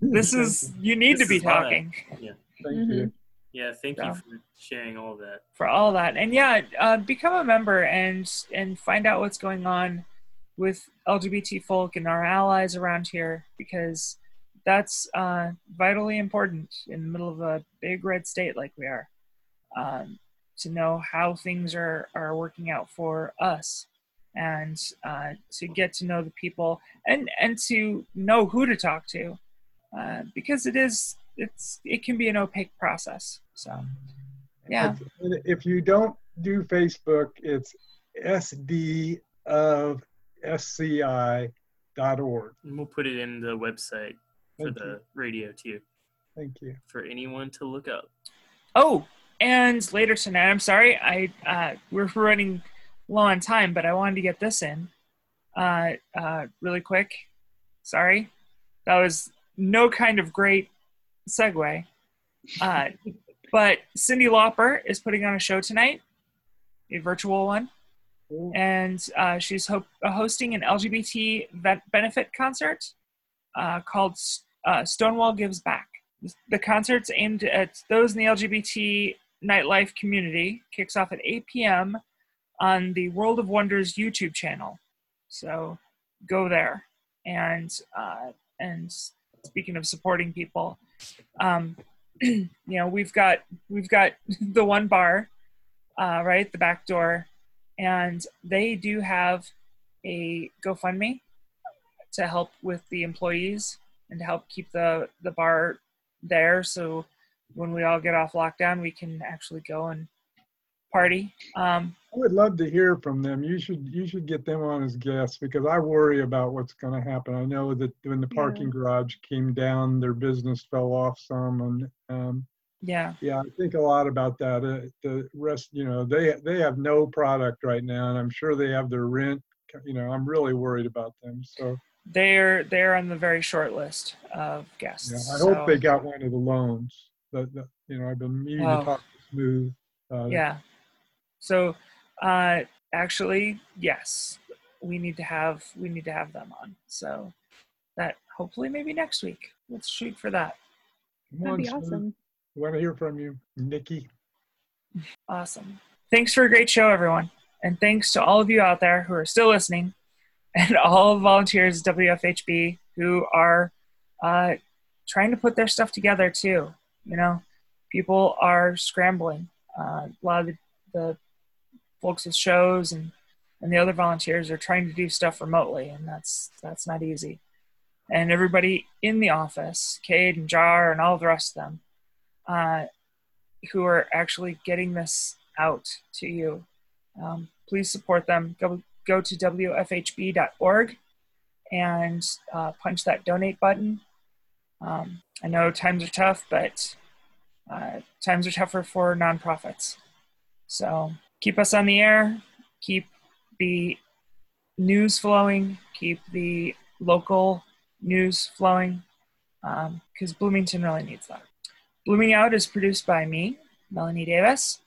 [SPEAKER 1] This is you need
[SPEAKER 2] This
[SPEAKER 1] to be
[SPEAKER 2] is why.
[SPEAKER 1] talking.
[SPEAKER 2] Yeah.
[SPEAKER 3] Thank
[SPEAKER 4] Mhm.
[SPEAKER 3] you.
[SPEAKER 2] Yeah, thank
[SPEAKER 1] Yeah.
[SPEAKER 2] you for sharing all that.
[SPEAKER 1] for all that. And yeah, uh, become a member and and find out what's going on with LGBT folk and our allies around here because that's uh, vitally important in the middle of a big red state like we are um, to know how things are are working out for us and uh, to get to know the people and and to know who to talk to uh, because it is it's it can be an opaque process so yeah
[SPEAKER 3] And If you don't do Facebook, it's sd of sci.org.
[SPEAKER 2] And we'll put it in the website for
[SPEAKER 3] Thank
[SPEAKER 2] the
[SPEAKER 3] you.
[SPEAKER 2] radio too,
[SPEAKER 3] Thank you.
[SPEAKER 2] for anyone to look up.
[SPEAKER 1] Oh, and later tonight, I'm sorry, I uh, we're running low on time, but I wanted to get this in uh, uh, really quick. Sorry, that was no kind of great segue. Uh, but Cyndi Lauper is putting on a show tonight, a virtual one,
[SPEAKER 3] Cool.
[SPEAKER 1] and uh, she's ho- hosting an LGBT vet- benefit concert uh, called uh, Stonewall Gives Back. The concert's aimed at those in the LGBT nightlife community. Kicks off at 8 p.m. on the World of Wonders YouTube channel. So go there. And uh, and speaking of supporting people, um, you know we've got we've got the one bar, uh, right, the back door, and they do have a GoFundMe to help with the employees and to help keep the the bar there so when we all get off lockdown we can actually go and party um,
[SPEAKER 3] I would love to hear from them. You should you should get them on as guests because I worry about what's going to happen. I know that when the
[SPEAKER 4] Yeah.
[SPEAKER 3] parking garage came down, their business fell off some, and um,
[SPEAKER 1] yeah
[SPEAKER 3] yeah, I think a lot about that. Uh, the rest, you know, they they have no product right now, and I'm sure they have their rent. You know, I'm really worried about them. So
[SPEAKER 1] they're they're on the very short list of guests
[SPEAKER 3] yeah, I
[SPEAKER 1] so,
[SPEAKER 3] hope they got one of the loans. That, that you know, I've been meaning
[SPEAKER 1] Oh.
[SPEAKER 3] to talk to Smooth. it.
[SPEAKER 1] yeah so uh actually yes we need to have we need to have them on so that hopefully maybe next week let's shoot for that
[SPEAKER 3] Come
[SPEAKER 4] That'd
[SPEAKER 3] on,
[SPEAKER 4] be
[SPEAKER 3] Smooth.
[SPEAKER 4] awesome.
[SPEAKER 3] Want to hear from you, Nikki?
[SPEAKER 1] Awesome. Thanks for a great show, everyone. And thanks to all of you out there who are still listening and all the volunteers at WFHB who are uh, trying to put their stuff together too. You know, people are scrambling. Uh, a lot of the, the folks with shows and, and the other volunteers are trying to do stuff remotely, and that's that's not easy. And everybody in the office, Cade and Jar and all the rest of them, uh, who are actually getting this out to you. Um, please support them. Go, go to WFHB.org and uh, punch that donate button. Um, I know times are tough, but uh, times are tougher for nonprofits. So keep us on the air, keep the news flowing, keep the local news flowing, because Bloomington really needs that. Blooming Out is produced by me, Melanie Davis,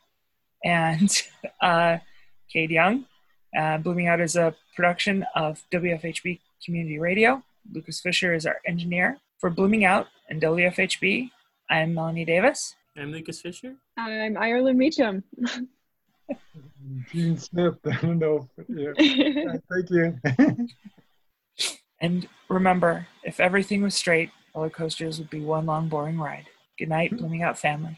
[SPEAKER 1] and uh, Cade Young. Uh, Blooming Out is a production of WFHB Community Radio. Lucas Fisher is our engineer. For Blooming Out and WFHB, I'm Melanie Davis.
[SPEAKER 2] I'm Lucas Fisher.
[SPEAKER 4] I'm Ireland Meacham.
[SPEAKER 3] Jeanne Smith. I don't know. Yeah. Yeah, Thank you.
[SPEAKER 1] And remember, if everything was straight, roller coasters would be one long, boring ride. Good night, Blooming Out family.